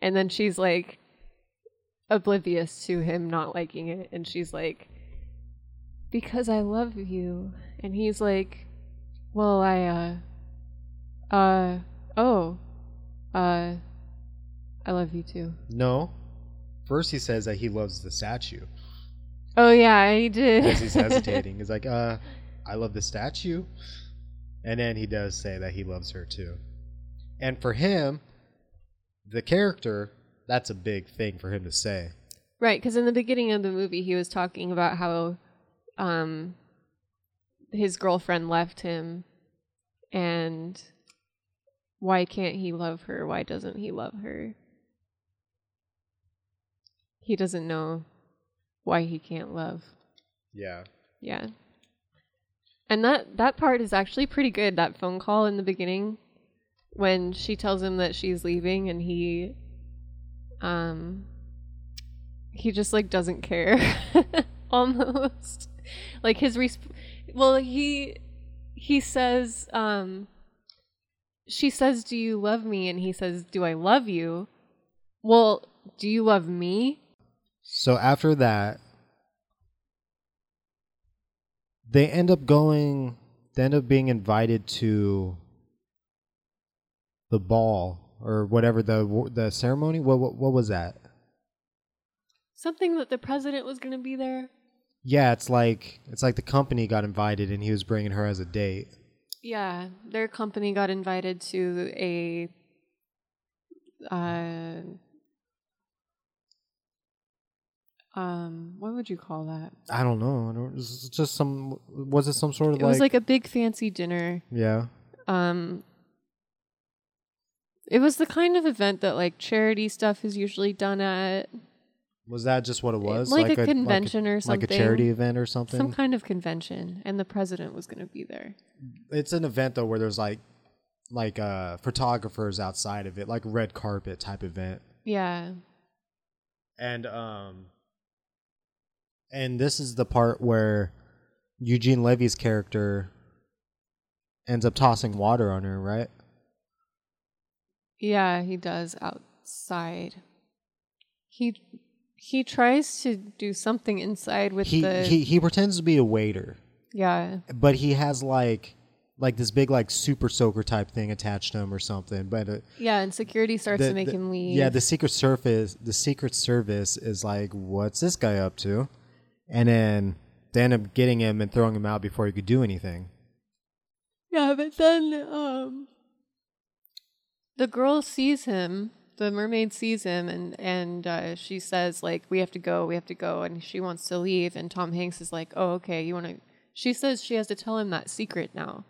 And then she's like oblivious to him not liking it and she's like because I love you. And he's like, "Well, I uh uh oh. Uh I love you too." No. First he says that he loves the statue. Oh yeah, he did. As he's <laughs> hesitating. He's like, uh, I love the statue. And then he does say that he loves her too. And for him, the character, that's a big thing for him to say. Right, because in the beginning of the movie, he was talking about how um, his girlfriend left him, and why can't he love her? Why doesn't he love her? He doesn't know why he can't love. Yeah. Yeah. And that that part is actually pretty good. That phone call in the beginning when she tells him that she's leaving and he um he just like doesn't care <laughs> almost. Like his resp- well he he says um she says do you love me and he says do I love you? Well, do you love me? So after that, they end up going, they end up being invited to the ball or whatever the the ceremony. What what, what was that? Something that the president was going to be there. Yeah, it's like it's like the company got invited and he was bringing her as a date. Yeah, their company got invited to a uh um what would you call that? I don't know. I don't, it's just some. Was it some sort of It was like a big fancy dinner. yeah? Um it was the kind of event that like charity stuff is usually done at Was that just what it was? like a convention or something. like a charity event or something? some kind of convention and the president was going to be there. it's an event though where there's like like uh photographers outside of it, like red carpet type event. Yeah. And um and this is the part where Eugene Levy's character ends up tossing water on her, right? Yeah, he does outside. He he tries to do something inside with He the he he pretends to be a waiter, yeah but he has like like this big like super soaker type thing attached to him or something. But uh, yeah, and security starts the- to make the- him leave. Yeah, the secret service the secret service is like, what's this guy up to? And then they end up getting him and throwing him out before he could do anything. yeah, but then um the girl sees him. The mermaid sees him and and uh, she says like we have to go, we have to go, and she wants to leave. And Tom Hanks is like, oh okay, you want to? She says she has to tell him that secret now.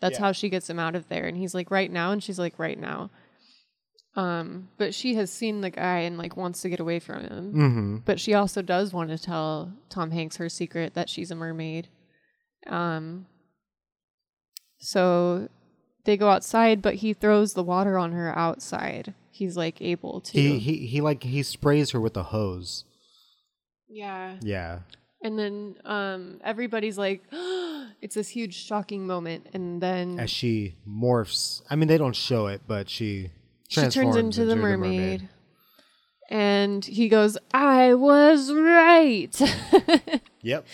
That's Yeah. how she gets him out of there. And he's like, right now, and she's like, right now. Um, but she has seen the guy and like wants to get away from him. Mm-hmm. But she also does want to tell Tom Hanks her secret that she's a mermaid. Um, so they go outside, but he throws the water on her outside. He's like able to. He he he like he sprays her with a hose. yeah. Yeah. And then um, everybody's like, <gasps> it's this huge shocking moment. And then As she morphs, I mean they don't show it, but she she turns into the mermaid. And he goes, I was right. <laughs> Yep.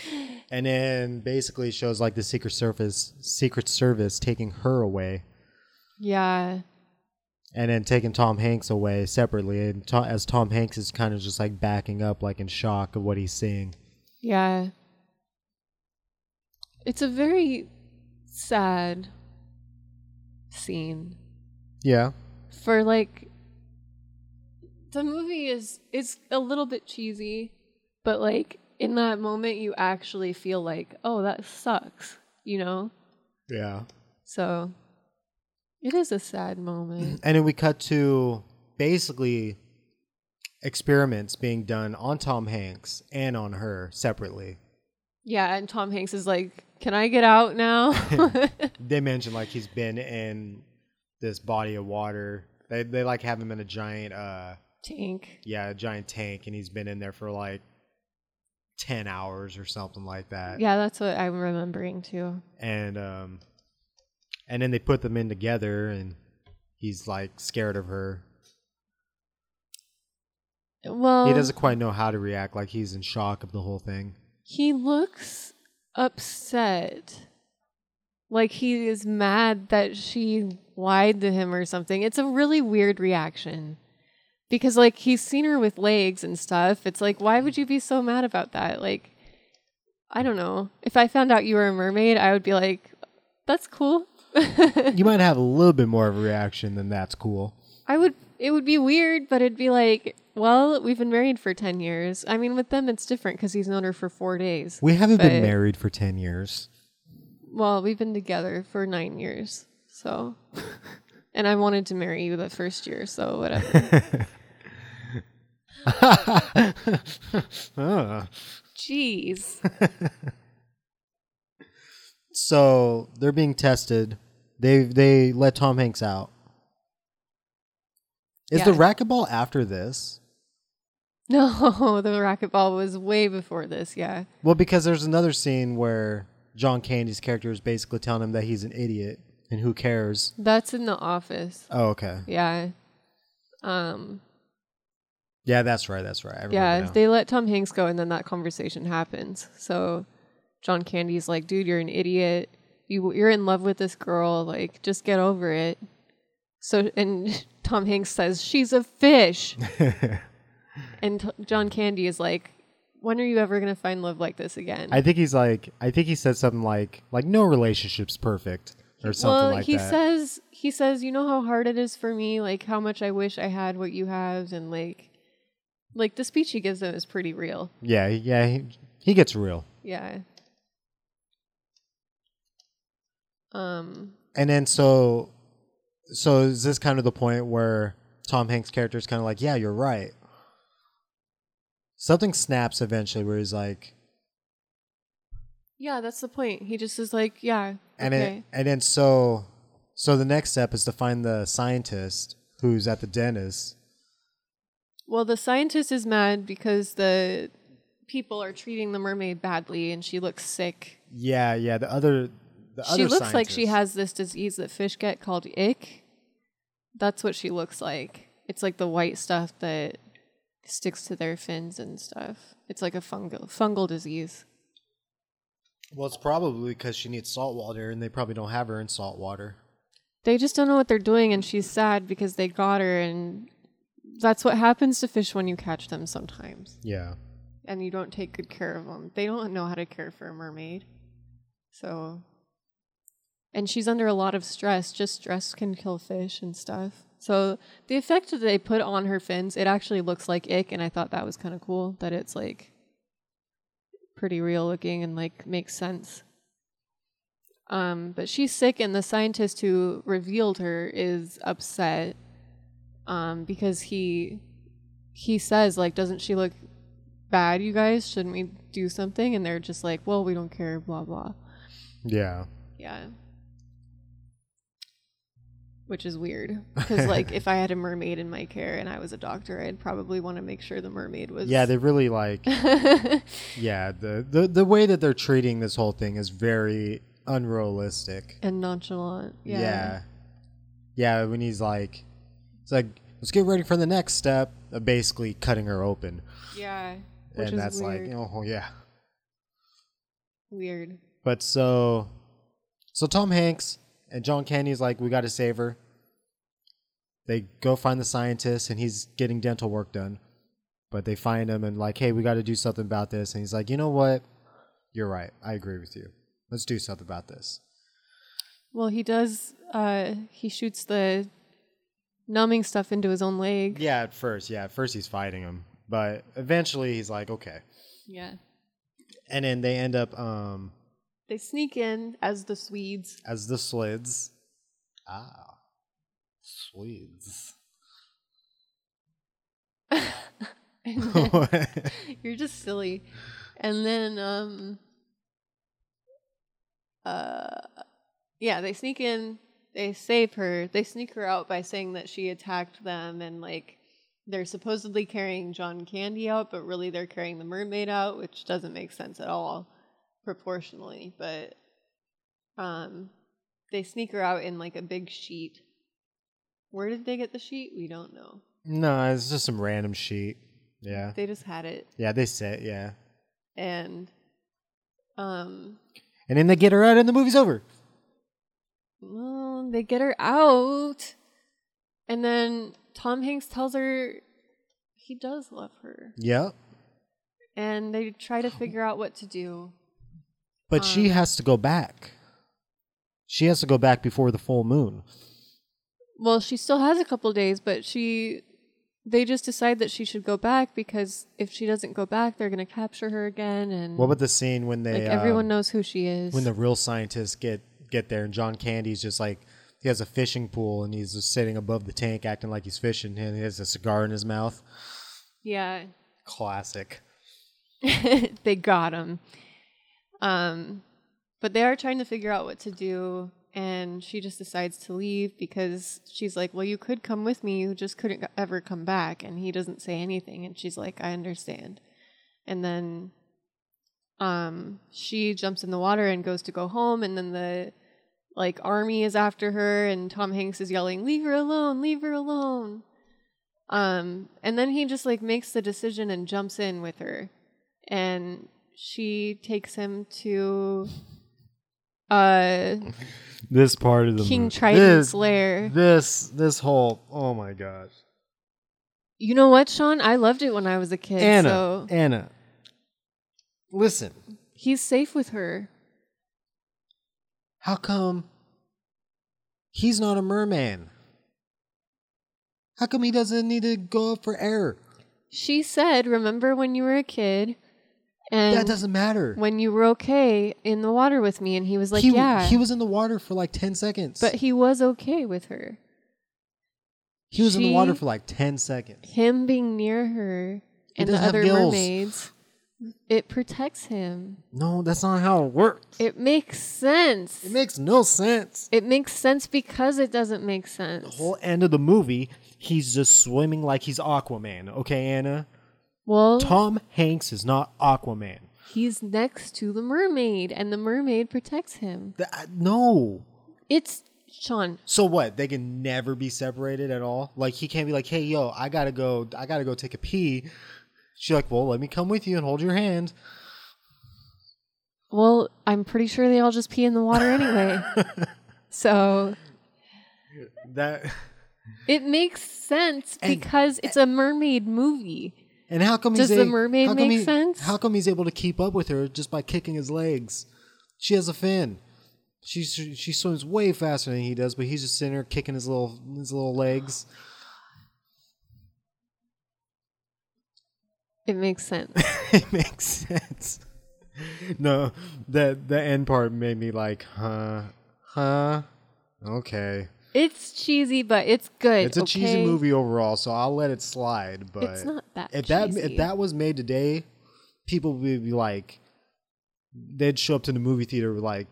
And then basically shows like the Secret Service Secret Service taking her away yeah. And then taking Tom Hanks away separately and to- as Tom Hanks is kind of just like backing up like in shock of what he's seeing. Yeah. It's a very sad scene. Yeah. For like the movie is is a little bit cheesy, but like in that moment you actually feel like, "Oh, that sucks." You know? Yeah. So it is a sad moment. And then we cut to basically experiments being done on Tom Hanks and on her separately. yeah, and Tom Hanks is like, "Can I get out now?" <laughs> <laughs> They mention like he's been in this body of water. They they like have him in a giant uh tank. Yeah, a giant tank, and he's been in there for like ten hours or something like that. Yeah, that's what I'm remembering too. And um, and then they put them in together, and he's like scared of her. Well, he doesn't quite know how to react. Like he's in shock of the whole thing. He looks upset. Like he is mad that she lied to him or something. It's a really weird reaction. Because like he's seen her with legs and stuff. It's like why would you be so mad about that? Like I don't know. If I found out you were a mermaid, I would be like that's cool. <laughs> you might have a little bit more of a reaction than that's cool. I would it would be weird, but it'd be like, well, we've been married for 10 years. I mean, with them it's different cuz he's known her for 4 days. We haven't but- been married for 10 years. Well, we've been together for 9 years. So <laughs> and I wanted to marry you the first year, so whatever. <laughs> Jeez. So they're being tested. They they let Tom Hanks out. Is the Yeah. racquetball after this? <laughs> No, the racquetball was way before this, yeah. Well, because there's another scene where John Candy's character is basically telling him that he's an idiot and who cares. That's in the office. Oh, okay. Yeah. Um Yeah, that's right. That's right. Yeah, now. they let Tom Hanks go and then that conversation happens. So John Candy's like, "Dude, you're an idiot. You you're in love with this girl. Like just get over it." So and <laughs> Tom Hanks says, "She's a fish." <laughs> and t- John Candy is like, "When are you ever going to find love like this again?" I think he's like. I think he said something like like no relationship's perfect or something well, like he that. says he says, "You know how hard it is for me, like how much I wish I had what you have and like like the speech he gives them is pretty real." yeah, yeah. He, he gets real. Yeah. Um And then so so is this kind of the point where Tom Hanks' character is kind of like, yeah, you're right. Something snaps eventually where he's like, yeah, that's the point. He just is like, yeah, and okay. it, and then so so the next step is to find the scientist who's at the dentist. well, the scientist is mad because the people are treating the mermaid badly and she looks sick. Yeah, yeah. The other the she looks like she has this disease that fish get called ick. That's what she looks like. It's like the white stuff that sticks to their fins and stuff. It's like a fungal fungal disease. Well, it's probably because she needs salt water, and they probably don't have her in salt water. They just don't know what they're doing and she's sad because they got her and that's what happens to fish when you catch them sometimes. Yeah. And you don't take good care of them. They don't know how to care for a mermaid. So and she's under a lot of stress. Just stress can kill fish and stuff. So the effect that they put on her fins, it actually looks like ick, and I thought that was kind of cool that it's like pretty real looking and like makes sense. Um, but she's sick, and the scientist who revealed her is upset um, because he he says like, "Doesn't she look bad, you guys? Shouldn't we do something?" And they're just like, "Well, we don't care." Blah blah. Yeah. Yeah. Which is weird <laughs> because like if I had a mermaid in my care and I was a doctor, I'd probably want to make sure the mermaid was. Yeah, they really like. <laughs> yeah, the, the the way that they're treating this whole thing is very unrealistic. and nonchalant. Yeah. Yeah. Yeah, when he's like, it's like, let's get ready for the next step. Basically, cutting her open, Yeah. Which and is that's weird. like, oh yeah. weird. But so, so Tom Hanks and John Candy's like, we got to save her. They go find the scientist, and he's getting dental work done. But they find him and like, hey, we got to do something about this. And he's like, you know what? You're right. I agree with you. Let's do something about this. Well, he does. Uh, he shoots the numbing stuff into his own leg. Yeah, at first, yeah, at first he's fighting him, but eventually he's like, okay. Yeah. And then they end up um They sneak in as the Swedes. as the Swedes. Ah, Swedes. <laughs> <laughs> You're just silly. And then um uh yeah, they sneak in, they save her, they sneak her out by saying that she attacked them and like they're supposedly carrying John Candy out, but really they're carrying the mermaid out, which doesn't make sense at all proportionally. But um, they sneak her out in like a big sheet. Where did they get the sheet? We don't know. No, it's just some random sheet. Yeah. They just had it, Yeah, they say yeah. and um, And then they get her out and the movie's over. well, they get her out, and then Tom Hanks tells her he does love her, Yep. and they try to figure out what to do. But she Um, has to go back. She has to go back before the full moon. Well, she still has a couple days, but she they just decide that she should go back because if she doesn't go back, they're going to capture her again and What about the scene when they like everyone um, knows who she is. when the real scientists get get there and John Candy's just like he has a fishing pool and he's just sitting above the tank acting like he's fishing and he has a cigar in his mouth. yeah, Classic. <laughs> they got him. Um, but they are trying to figure out what to do, and she just decides to leave because she's like, "Well, you could come with me. You just couldn't ever come back." And he doesn't say anything, and she's like, "I understand." And then, um, she jumps in the water and goes to go home, and then the like army is after her, and Tom Hanks is yelling, "Leave her alone! Leave her alone!" Um, and then he just like makes the decision and jumps in with her, and she takes him to uh This part of the King movie- Triton's this, lair. This this whole oh my gosh. You know what, Sean? I loved it when I was a kid. Anna, So Anna. Listen, he's safe with her. how come he's not a merman? How come he doesn't need to go up for air? She said, "Remember when you were a kid, and that doesn't matter. when you were okay in the water with me." And he was like, he, "Yeah." he was in the water for like 10 seconds. but he was okay with her. he was in the water for like 10 seconds. Him being near her and the other mermaids, it protects him. No, that's not how it works. It makes sense. It makes no sense. It makes sense because it doesn't make sense. The whole end of the movie, he's just swimming like he's Aquaman. Okay, Anna? Well, Tom Hanks is not Aquaman. he's next to the mermaid, and the mermaid protects him. Th- I- uh, no. It's Sean. So what? They can never be separated at all. Like he can't be like, "Hey, yo, I gotta go. I gotta go take a pee." She's like, "Well, let me come with you and hold your hand." Well, I'm pretty sure they all just pee in the water anyway. <laughs> so That. it makes sense because it's a mermaid movie. And how come Does he's the a- mermaid how come make he- sense? How come he's able to keep up with her just by kicking his legs? She has a fin. She she swims way faster than he does, but he's just sitting there kicking his little his little legs. It makes sense. <laughs> it makes sense. No, that the end part made me like, huh, huh, okay. It's cheesy, but it's good. It's a cheesy movie overall, so I'll let it slide. But It's not that if that cheesy. if that was made today, people would be like, they'd show up to the movie theater with like,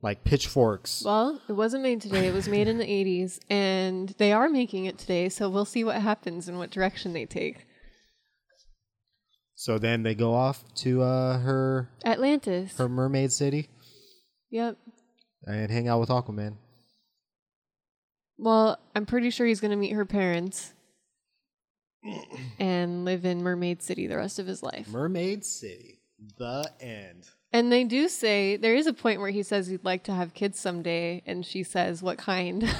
like pitchforks. Well, it wasn't made today. It was made in the <laughs> 80s, and they are making it today, so we'll see what happens and what direction they take. So then they go off to uh, her Atlantis. her mermaid city Yep. and hang out with Aquaman. Well, I'm pretty sure he's going to meet her parents <clears throat> and live in Mermaid City the rest of his life. Mermaid City, the end. And they do say there is a point where he says he'd like to have kids someday, and she says, What kind? <laughs>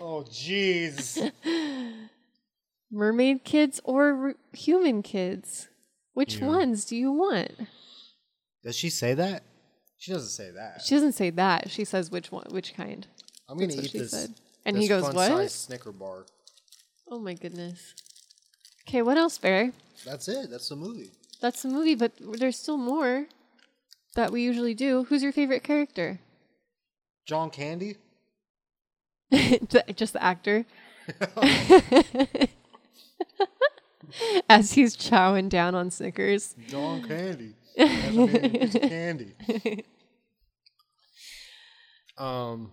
Oh, jeez. <laughs> Mermaid kids or r- human kids? Which Yeah. ones do you want? Does she say that? She doesn't say that. She doesn't say that. She says which one, which kind. I'm gonna That's eat this. said. And this he goes, "What?" Snicker bar. Oh my goodness. Okay, what else, Bear? That's it. That's the movie. That's the movie, but there's still more that we usually do. Who's your favorite character? John Candy. <laughs> Just the actor. <laughs> <laughs> As he's chowing down on Snickers. John Candy. That's a big candy. Um.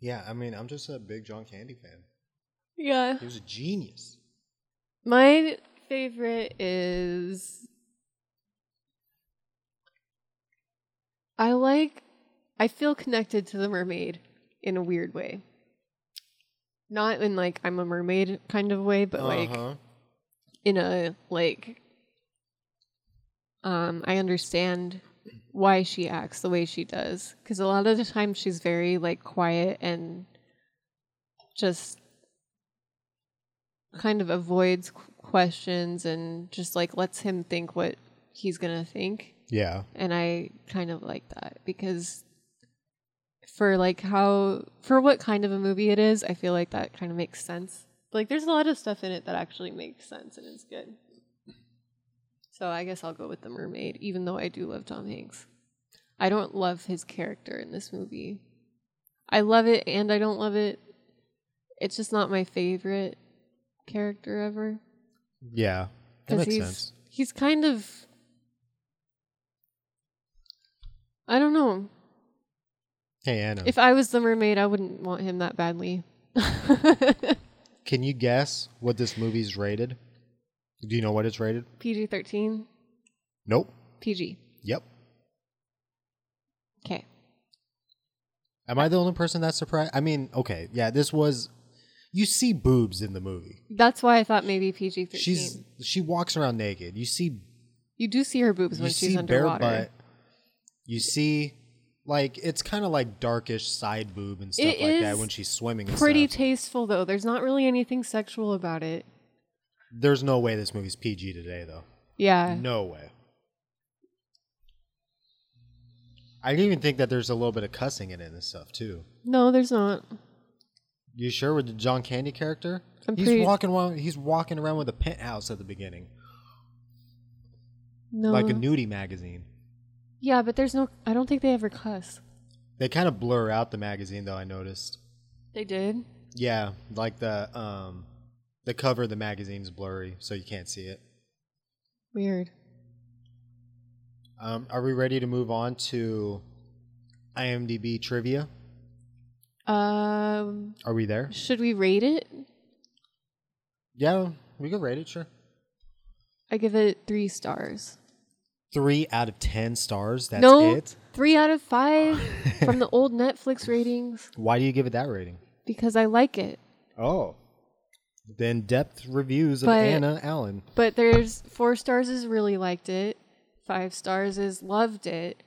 Yeah, I mean, I'm just a big John Candy fan. Yeah. He was a genius. My favorite is I like I feel connected to the mermaid in a weird way. Not in like I'm a mermaid kind of way, but like Uh-huh. in a like um I understand why she acts the way she does cuz a lot of the time she's very like quiet and just kind of avoids qu- questions and just like lets him think what he's going to think Yeah. and I kind of like that because for like how for what kind of a movie it is, I feel like that kind of makes sense. Like there's a lot of stuff in it that actually makes sense and is good. So I guess I'll go with the mermaid, even though I do love Tom Hanks. I don't love his character in this movie. I love it and I don't love it. It's just not my favorite character ever. Yeah. That makes he's, sense. He's kind of. I don't know. Hey Anna. If I was the mermaid, I wouldn't want him that badly. <laughs> Can you guess what this movie's rated? Do you know what it's rated? PG 13? Nope. PG. Yep. Okay. Am I the only person that's surprised? I mean, okay, yeah, this was. You see boobs in the movie. That's why I thought maybe PG 13. She's she walks around naked. You see You do see her boobs when she's underwater. butt. You see, like it's kind of like darkish side boob and stuff It like that when she's swimming. Pretty stuff. tasteful, though. There's not really anything sexual about it. There's no way this movie's PG today, though. Yeah. No way. I didn't even think that there's a little bit of cussing in it and stuff too. No, there's not. You sure with the John Candy character? I'm he's pretty- walking around. He's walking around with a penthouse at the beginning, No. like a nudie magazine. Yeah, but there's no. I don't think they ever cuss. They kind of blur out the magazine, though. I noticed. They did? Yeah, like the um, the cover of the magazine is blurry, so you can't see it. Weird. Um, are we ready to move on to IMDb trivia? Um, Are we there? should we rate it? Yeah, we can rate it. Sure. I give it three stars. Three out of ten stars. That's no, it. three out of five <laughs> from the old Netflix ratings Why do you give it that rating? because I like it. Oh, the in-depth reviews of But- Anna Allen. But there's four stars is really liked it, five stars is loved it,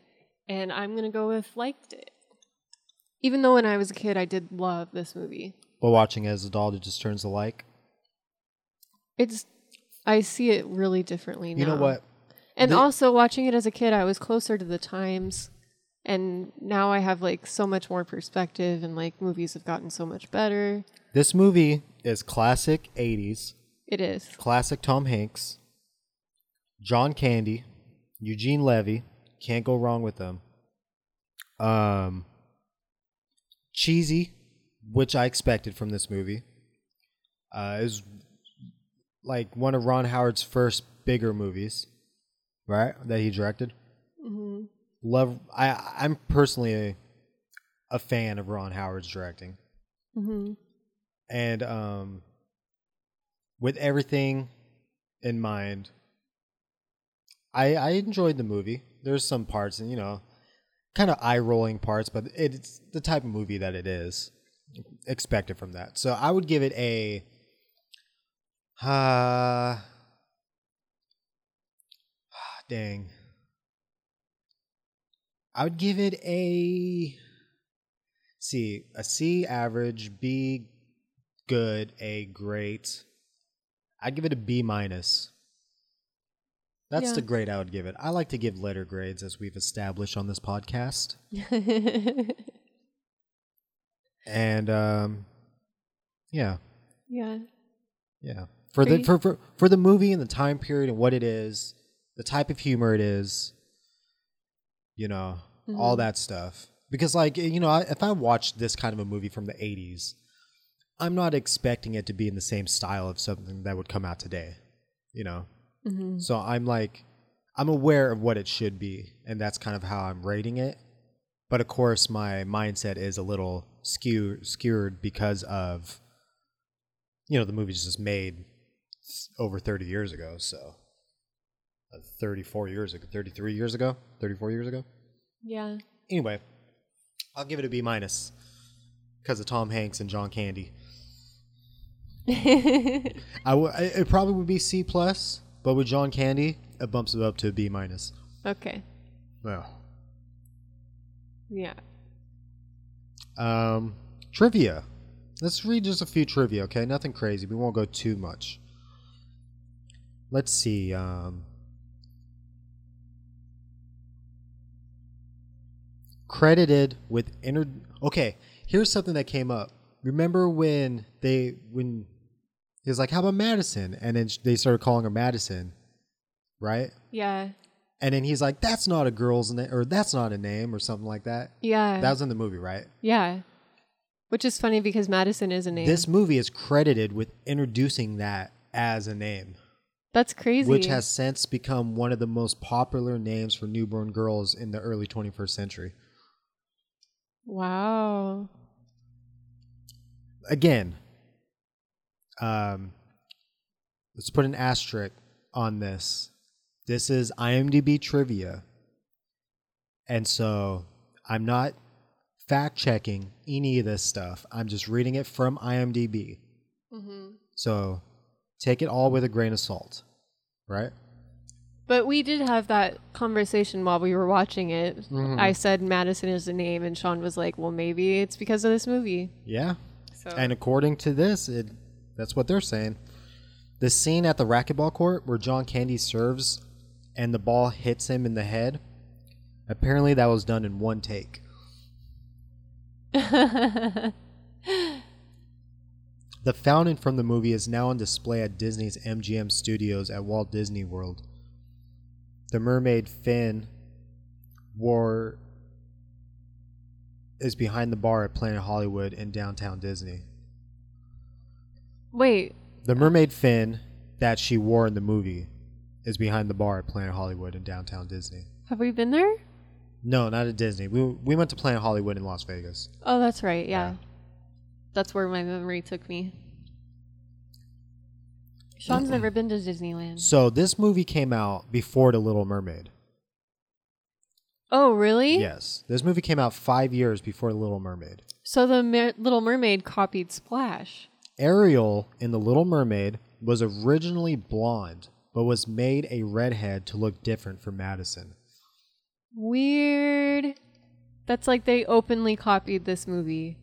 and I'm gonna go with liked it. Even though when I was a kid I did love this movie. But watching it as a doll, it just turns alike. It's I see it really differently now. You know what? And The- also watching it as a kid, I was closer to the times, and now I have like so much more perspective, and like movies have gotten so much better. This movie is classic '80s, It is. classic Tom Hanks, John Candy, Eugene Levy. Can't go wrong with them. Um, cheesy, which I expected from this movie. Uh, is like one of Ron Howard's first bigger movies, right? That he directed. Mm hmm Love. I I'm personally a, a fan of Ron Howard's directing. hmm and um, with everything in mind, I I enjoyed the movie. There's some parts, and you know, kind of eye rolling parts, but it's the type of movie that it is expected from that. So I would give it a. Uh, <sighs> dang. I would give it a C, a C average, B good, A great. I'd give it a B minus. That's Yeah. the grade I would give it. I like to give letter grades as we've established on this podcast. <laughs> And um yeah, yeah. yeah. For the you- for, for for the movie and the time period and what it is, the type of humor it is, you know, all Mhm. that stuff. Because like, you know, if I watched this kind of a movie from the 80s, I'm not expecting it to be in the same style of something that would come out today, you know. hmm So I'm like, I'm aware of what it should be, and that's kind of how I'm rating it. But of course, my mindset is a little skew skewed because of you know, the movie's just made over 30 years ago, so 34 years ago, 33 years ago, 34 years ago. Yeah. Anyway, I'll give it a B minus because of Tom Hanks and John Candy. <laughs> I w- it probably would be C plus, but with John Candy, it bumps it up to a B minus. Okay. Well, Yeah. um, trivia. Let's read just a few trivia, okay? Nothing crazy. We won't go too much. Let's see. Um, credited with inter. Okay, here's something that came up. Remember when they when he was like, "How about Madison?" and then they started calling her Madison, right? Yeah. And then he's like, "That's not a girl's name, or that's not a name, or something like that." Yeah. That was in the movie, right? yeah. Which is funny because Madison is a name. This movie is credited with introducing that as a name, That's crazy. which has since become one of the most popular names for newborn girls in the early 21st century. Wow. Again, um, let's put an asterisk on this. This is IMDb trivia. And so I'm not fact checking any of this stuff. I'm just reading it from IMDb. hmm So take it all with a grain of salt, right? But we did have that conversation while we were watching it. Mhm. I said Madison is the name, and Sean was like, "Well, maybe it's because of this movie." Yeah. So And according to this, it that's what they're saying. The scene at the racquetball court where John Candy serves and the ball hits him in the head, apparently that was done in one take. <laughs> The fountain from the movie is now on display at Disney's MGM Studios at Walt Disney World. The mermaid fin wore is behind the bar at Planet Hollywood in downtown Disney. Wait, The mermaid fin that she wore in the movie is behind the bar at Planet Hollywood in downtown Disney. have we been there? No, not at Disney. We we went to Planet Hollywood in Las Vegas. Oh, that's right. Yeah. Yeah. That's where my memory took me. Sean's never been to Disneyland. So this movie came out before The Little Mermaid. Oh, really? Yes, this movie came out five years before The Little Mermaid. So the Mer- Little Mermaid copied Splash. Ariel in The Little Mermaid was originally blonde, but was made a redhead to look different for Madison. Weird. That's like they openly copied this movie.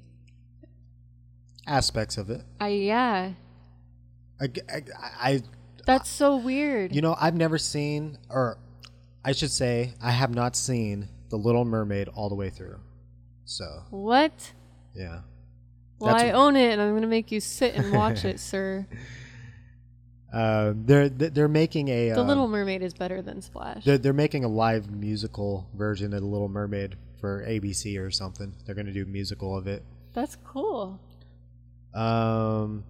Aspects of it. I yeah. I, I, I That's so weird. You know, I've never seen, or I should say, I have not seen The Little Mermaid all the way through. So, what? yeah. Well, That's- I own it, and I'm gonna make you sit and watch it, <laughs> sir. Uh, they're they're making a The uh, Little Mermaid is better than Splash. they're, they're making a live musical version of The Little Mermaid for ABC or something. They're gonna do a musical of it. That's cool. Um,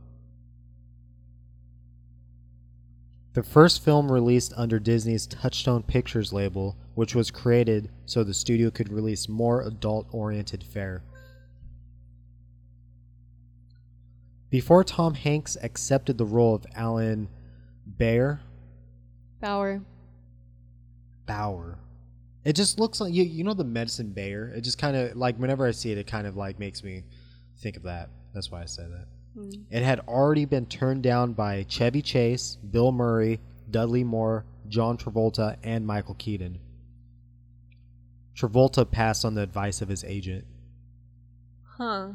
the first film released under Disney's Touchstone Pictures label, which was created so the studio could release more adult oriented fare. Before Tom Hanks accepted the role of Alan Baer, Bauer. Bauer. It just looks like you you know the medicine Bayer. It just kind of like whenever I see it, it kind of like makes me think of that. That's why I say that. Hmm. It had already been turned down by Chevy Chase, Bill Murray, Dudley Moore, John Travolta, and Michael Keaton. Travolta passed on the advice of his agent. Huh.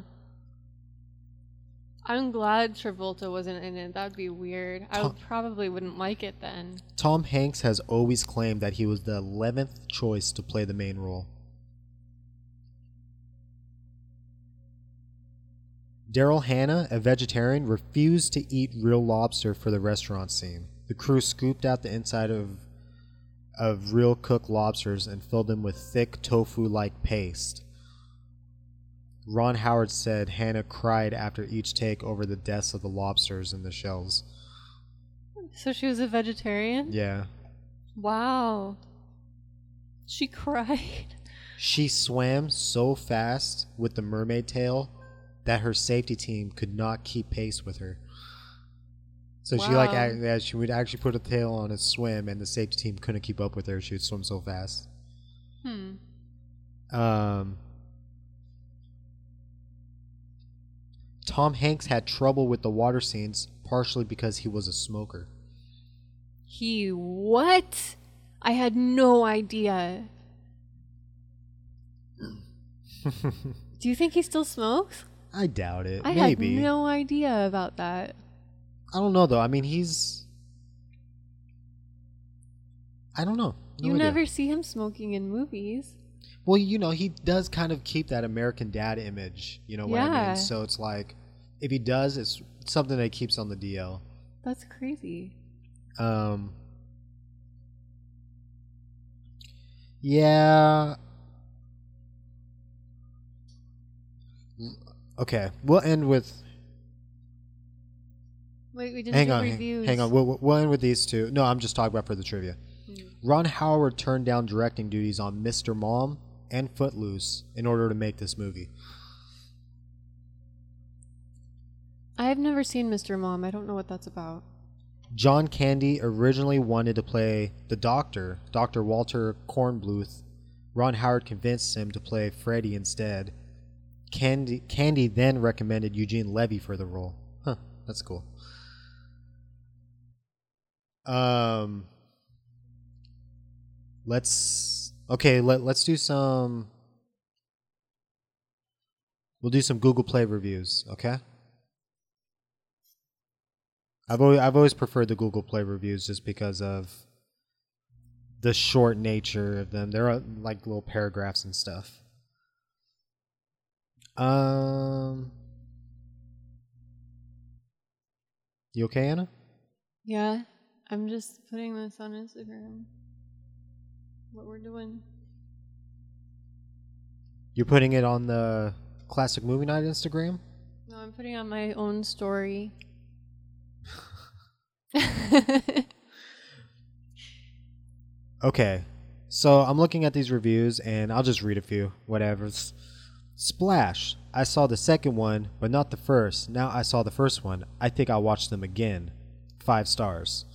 I'm glad Travolta wasn't in it. That'd be weird. I would probably wouldn't like it then. Tom Hanks has always claimed that he was the 11th choice to play the main role. Daryl Hannah, a vegetarian, refused to eat real lobster for the restaurant scene. The crew scooped out the inside of of real cooked lobsters and filled them with thick tofu-like paste. Ron Howard said Hannah cried after each take over the deaths of the lobsters in the shells. So she was a vegetarian? Yeah. Wow. She <laughs> cried. She swam so fast with the mermaid tail that her safety team could not keep pace with her. So she like act- yeah, she would actually put a tail on a swim, and the safety team couldn't keep up with her. She would swim so fast. Hmm. Um, Tom Hanks had trouble with the water scenes, partially because he was a smoker. He what? I had no idea. <laughs> Do you think he still smokes? I doubt it. I Maybe. had no idea about that. I don't know though. I mean, he's. I don't know. No you idea. never see him smoking in movies. Well, you know, he does kind of keep that American dad image. You know what I mean? So it's like, if he does, it's something that he keeps on the DL. That's crazy. Um. Yeah. Okay, we'll end with. Wait, we didn't Hang do on, hang, reviews. hang on. We'll, we'll end with these two. No, I'm just talking about for the trivia. Hmm. Ron Howard turned down directing duties on Mr. Mom and Footloose in order to make this movie. I have never seen Mr. Mom. I don't know what that's about. John Candy originally wanted to play the Doctor, Dr. Walter Kornbluth. Ron Howard convinced him to play Freddy instead. Candy, Candy then recommended Eugene Levy for the role. Huh, that's cool. Um, let's okay. Let let's do some. We'll do some Google Play reviews. Okay. I've always, I've always preferred the Google Play reviews just because of the short nature of them. They're like little paragraphs and stuff. Um, you okay, Anna? Yeah, I'm just putting this on Instagram. What we're doing. You're putting it on the Classic Movie Night Instagram. No, I'm putting on my own story. <laughs> <laughs> Okay, so I'm looking at these reviews and I'll just read a few. Whatever. Splash. I saw the second one, but not the first. Now I saw the first one. I think I'll watch them again. Five stars.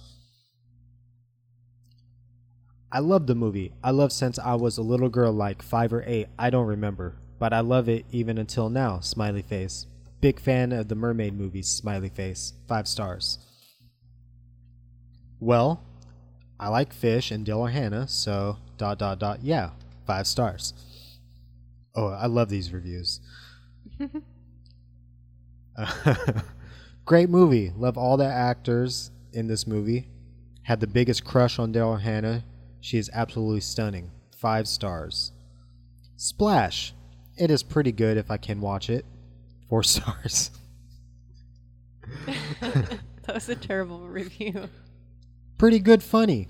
I love the movie. I love since I was a little girl, like five or eight. I don't remember, but I love it even until now. Smiley face. Big fan of the mermaid movies. Smiley face. Five stars. Well, I like fish and Daryl Hannah, so dot dot dot. Yeah, five stars. Oh, I love these reviews. <laughs> Great movie. Love all the actors in this movie. Had the biggest crush on Daryl Hannah. She is absolutely stunning. Five stars. Splash. It is pretty good if I can watch it. Four <laughs> stars. <laughs> that was a terrible review. Pretty good funny.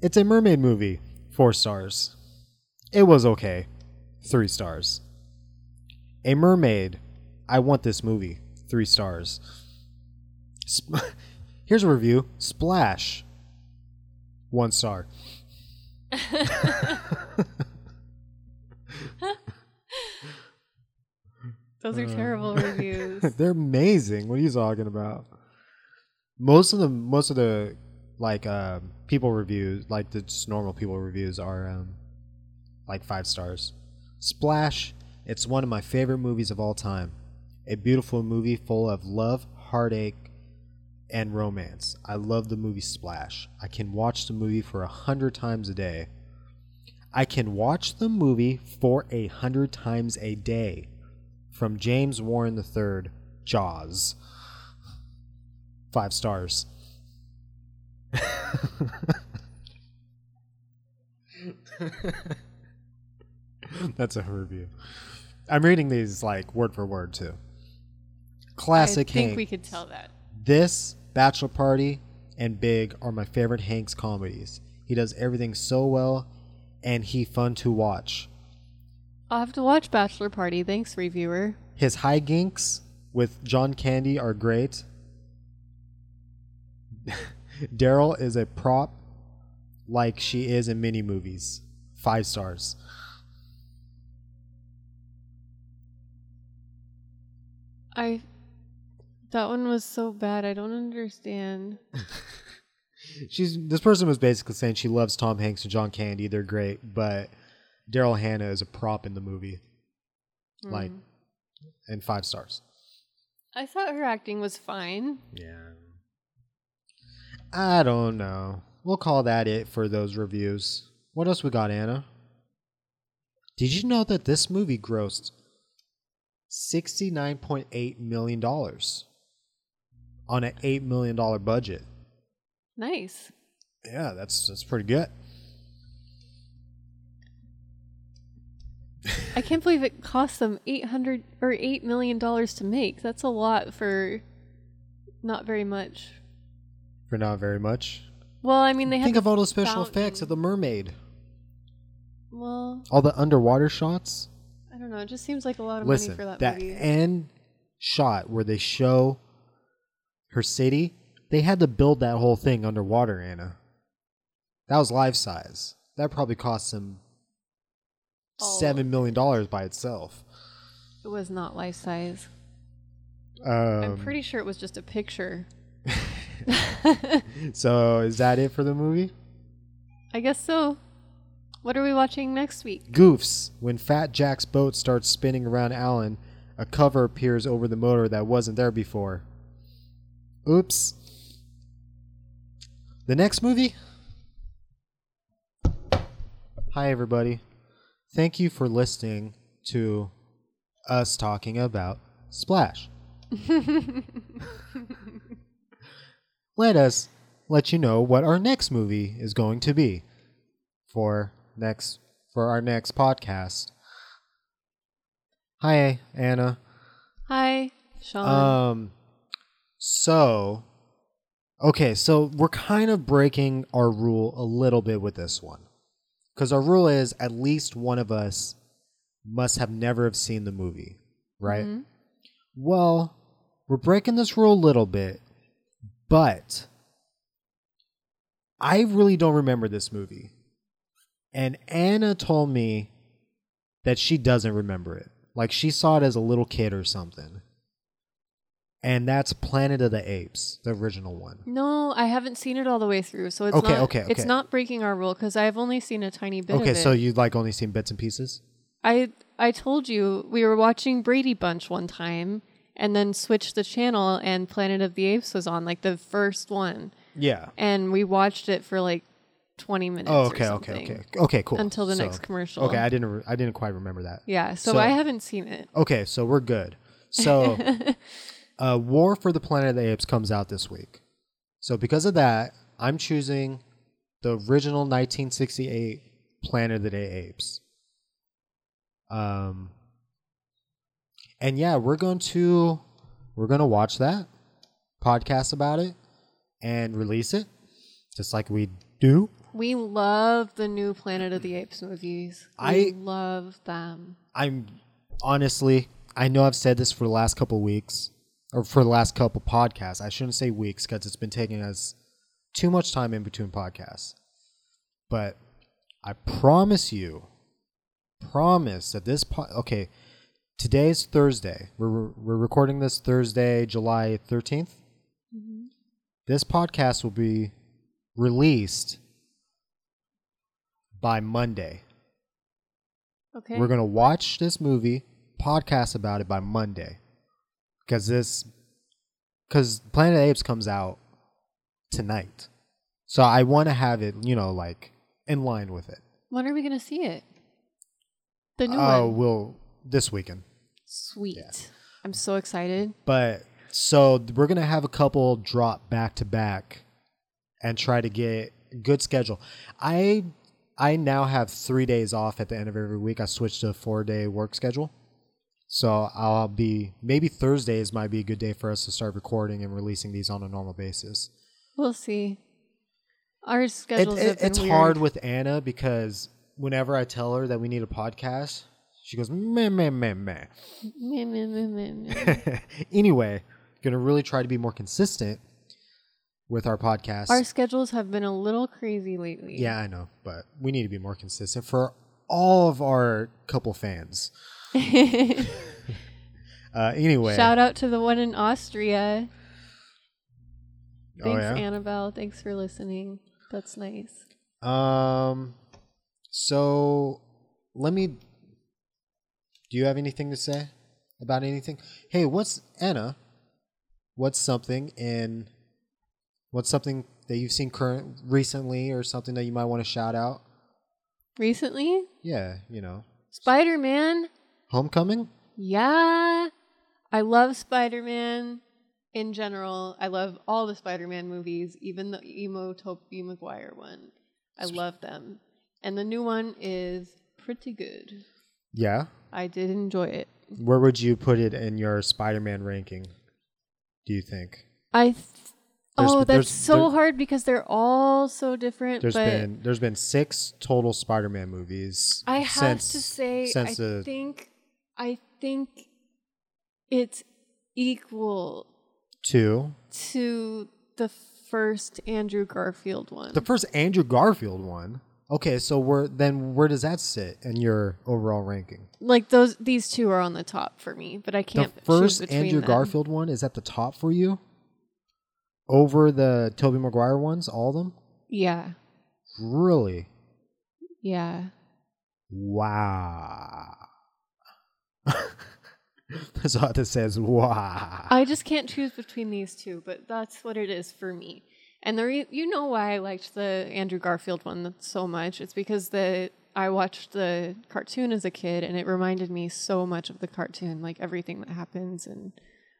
It's a mermaid movie. Four stars. It was okay. Three stars. A mermaid. I want this movie. Three stars. Sp- <laughs> Here's a review. Splash. One star. <laughs> Those are terrible Uh, <laughs> reviews. They're amazing. What are you talking about? Most of the most of the like uh, people reviews, like the just normal people reviews, are um, like five stars. Splash. It's one of my favorite movies of all time. A beautiful movie full of love, heartache, and romance. I love the movie Splash. I can watch the movie for a hundred times a day. I can watch the movie for a hundred times a day. From James Warren III, Jaws. Five stars. <laughs> <laughs> <laughs> That's a review. I'm reading these like word for word too. Classic I think Hank. we could tell that. This, Bachelor Party, and Big are my favorite Hanks comedies. He does everything so well, and he fun to watch. I'll have to watch Bachelor Party. Thanks, reviewer. His high ginks with John Candy are great. <laughs> Daryl is a prop like she is in many movies. Five stars. I That one was so bad. I don't understand. <laughs> She's this person was basically saying she loves Tom Hanks and John Candy. They're great, but Daryl Hannah is a prop in the movie. Like, Mm. and five stars. I thought her acting was fine. Yeah. I don't know. We'll call that it for those reviews. What else we got, Anna? Did you know that this movie grossed $69.8 million on an $8 million budget? Nice. Yeah, that's that's pretty good. I can't believe it cost them eight hundred or eight million dollars to make. That's a lot for not very much. For not very much. Well, I mean they Think of all the special fountain. effects of the mermaid. Well, All the underwater shots. Know. It just seems like a lot of Listen, money for that, that movie. end shot where they show her city, they had to build that whole thing underwater, Anna. That was life size. That probably cost them Oh. seven million dollars by itself. It was not life size. Um, I'm pretty sure it was just a picture. <laughs> so is that it for the movie? I guess so. What are we watching next week? Goofs. When Fat Jack's boat starts spinning around Alan, a cover appears over the motor that wasn't there before. Oops. The next movie? Hi, everybody. Thank you for listening to us talking about Splash. <laughs> Let us let you know what our next movie is going to be for next for our next podcast. Hi, Anna. Hi, Sean. Um, so, okay, so we're kind of breaking our rule a little bit with this one, because our rule is at least one of us must have never have seen the movie, right? Mhm. Well, we're breaking this rule a little bit, but I really don't remember this movie. And Anna told me that she doesn't remember it. Like she saw it as a little kid or something. And that's Planet of the Apes, the original one. no, I haven't seen it all the way through, so it's Okay, not. okay, It's okay. not breaking our rule because I've only seen a tiny bit okay, of it. so you like only seen bits and pieces? I I told you we were watching Brady Bunch one time and then switched the channel and Planet of the Apes was on like the first one Yeah. and we watched it for like 20 minutes Oh, okay, okay, okay. Okay, cool. Until the So- next commercial. Okay, I didn't re- I didn't quite remember that. Yeah, so, So- I haven't seen it. Okay, so we're good. So, <laughs> uh, War for the Planet of the Apes comes out this week. So, because of that, I'm choosing the original 1968 Planet of the Apes. Um, and yeah, we're going to we're going to watch that podcast about it and release it, just like we do. We love the new Planet of the Apes movies. We I- love them. I'm honestly, I know I've said this for the last couple weeks or for the last couple podcasts. I shouldn't say weeks because it's been taking us too much time in between podcasts. But I promise you, promise that this po- okay, today's Thursday. We're we're recording this Thursday, July 13th. Mm-hmm. This podcast will be released by Monday. Okay. We're gonna watch this movie, podcast about it by Monday, because this, because Planet of Apes comes out tonight, so I want to have it, you know, like in line with it. when are we going to see it? The new Oh, one. we'll this weekend, Sweet. I'm so excited. but so we're gonna have a couple drop back to back, and try to get good schedule. I I now have three days off at the end of every week. I switched to a four day work schedule. So I'll be maybe Thursdays might be a good day for us to start recording and releasing these on a normal basis. We'll see. Our It, schedules it- been it's weird. hard with Anna because whenever I tell her that we need a podcast, she goes meh meh meh meh. Meh, meh, meh, meh, meh. <laughs> anyway, gonna really try to be more consistent with our podcast. Our schedules have been a little crazy lately. yeah, I know, but we need to be more consistent for all of our couple fans. <laughs> <laughs> Uh, anyway, Shout out to the one in Austria. Oh, Thanks, yeah? Annabelle. Thanks for listening. That's nice. Um, so let me. Do you have anything to say about anything? Hey, what's Anna? What's something in? What's something that you've seen current recently, or something that you might want to shout out? Recently, Yeah, you know, Spider Man. Homecoming. Yeah. I love Spider Man in general. I love all the Spider Man movies, even the emo Tobey Maguire one. I love them. And the new one is pretty good. Yeah. I did enjoy it. Where would you put it in your Spider-Man ranking? Do you think? I th- There's- Oh, that's there's- so there- hard because they're all so different. There's been there's been six total Spider-Man movies. I have since, to say, since I the think, I think it's equal two. to the first Andrew Garfield one. The first Andrew Garfield one. Okay, so where then where does that sit in your overall ranking? like those, these two are on the top for me, but I can't. the first Andrew them. Garfield one is at the top for you? Over the Tobey Maguire ones, all of them? Yeah, Really? yeah. Wow. <laughs> That's all that says wow. I just can't choose between these two, but that's what it is for me. And the re- you know why I liked the Andrew Garfield one so much? It's because the I watched the cartoon as a kid, and it reminded me so much of the cartoon, like everything that happens and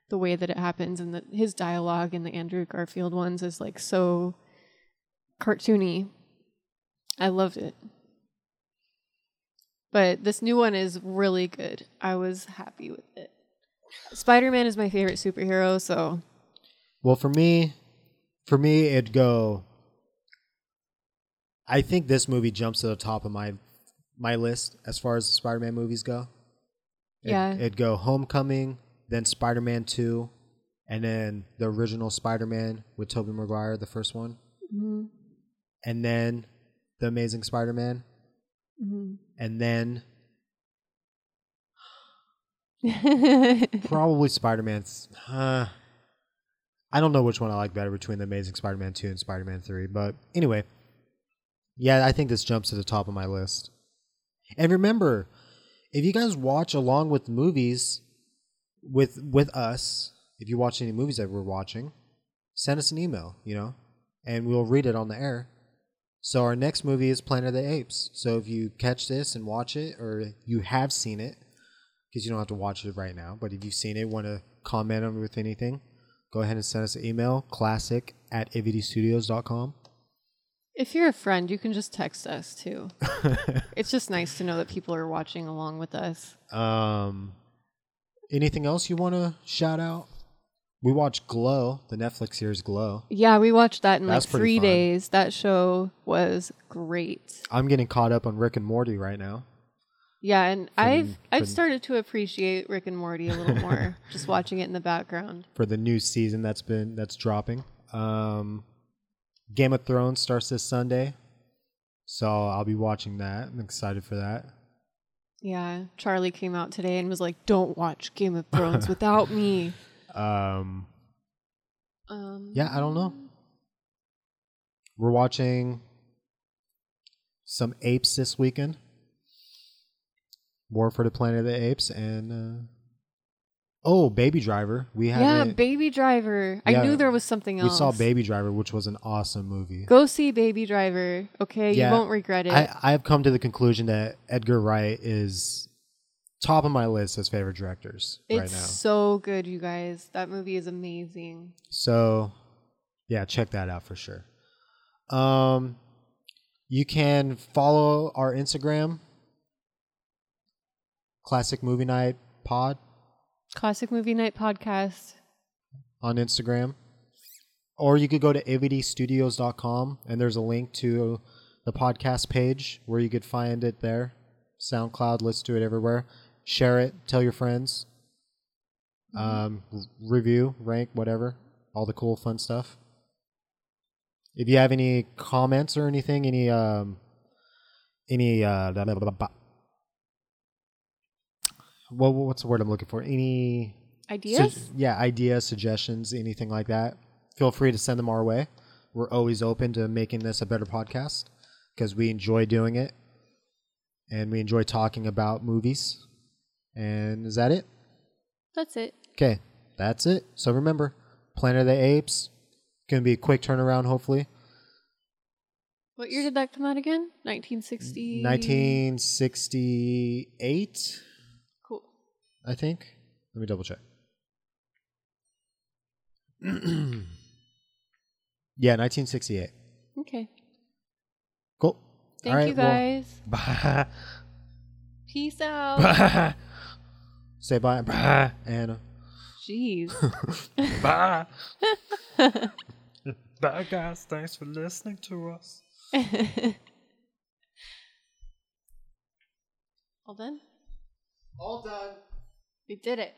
the way that it happens, and the, his dialogue in the Andrew Garfield ones is like so cartoony. I loved it. But this new one is really good. I was happy with it. Spider Man is my favorite superhero, so Well, for me, for me, it'd go. I think this movie jumps to the top of my my list as far as the Spider-Man movies go. It- Yeah. it'd go Homecoming, then Spider-Man Two, and then the original Spider-Man with Tobey Maguire, the first one, mhm, and then the Amazing Spider-Man, mhm. and then mm-hmm. <laughs> probably Spider-Man's. Uh, I don't know which one I like better between the Amazing Spider-Man 2 and Spider-Man 3, but anyway, yeah, I think this jumps to the top of my list. And remember, if you guys watch along with movies with with us, if you watch any movies that we're watching, send us an email, you know, and we'll read it on the air. So our next movie is Planet of the Apes. So if you catch this and watch it, or you have seen it, because you don't have to watch it right now, but if you've seen it, want to comment on it with anything, go ahead and send us an email, classic at avdstudios.com. if you're a friend, you can just text us too. <laughs> it's just nice to know that people are watching along with us. Um, anything else you want to shout out? We watched Glow, the Netflix series Glow. Yeah, we watched that in That's like three fun. days. That show was great. I'm getting caught up on Rick and Morty right now. Yeah, and I've I've started to appreciate Rick and Morty a little more, <laughs> just watching it in the background. for the new season that's been that's dropping. Um, Game of Thrones starts this Sunday, so I'll be watching that. I'm excited for that. Yeah, Charlie came out today and was like, "Don't watch Game of Thrones without me." <laughs> Um, Um, yeah, I don't know. We're watching some apes this weekend. War for the Planet of the Apes and uh, oh, Baby Driver. We have Yeah, Baby Driver. I knew there was something else. We saw Baby Driver, which was an awesome movie. Go see Baby Driver. Okay, Yeah, you won't regret it. I, I have come to the conclusion that Edgar Wright is top of my list as favorite directors it's right now. so good, you guys. That movie is amazing. So, yeah, check that out for sure. Um, you can follow our Instagram, Classic Movie Night Pod Classic Movie Night podcast. on Instagram, or you could go to avdstudios.com and there's a link to the podcast page where you could find it there. SoundCloud, listen to it everywhere. Share it, tell your friends. Um, review, rank, whatever, all the cool, fun stuff. If you have any comments or anything, any um, any uh, blah, blah, blah, what what's the word I'm looking for? Any Ideas? Su- yeah, ideas, suggestions, anything like that. Feel free to send them our way. We're always open to making this a better podcast because we enjoy doing it and we enjoy talking about movies. And is that it? That's it. Okay, that's it. So remember, Planet of the Apes, gonna be a quick turnaround, hopefully. What year did that come out again? 1960. 1968, Cool. I think. Let me double check. <clears throat> yeah, 1968. Okay. Cool. Thank right, you well, guys. <laughs> bye. Peace out. Bye. <laughs> Say bye. Bye, Anna. Jeez. <laughs> Bye. Bye, guys. Thanks for listening to us. All done? All done. We did it.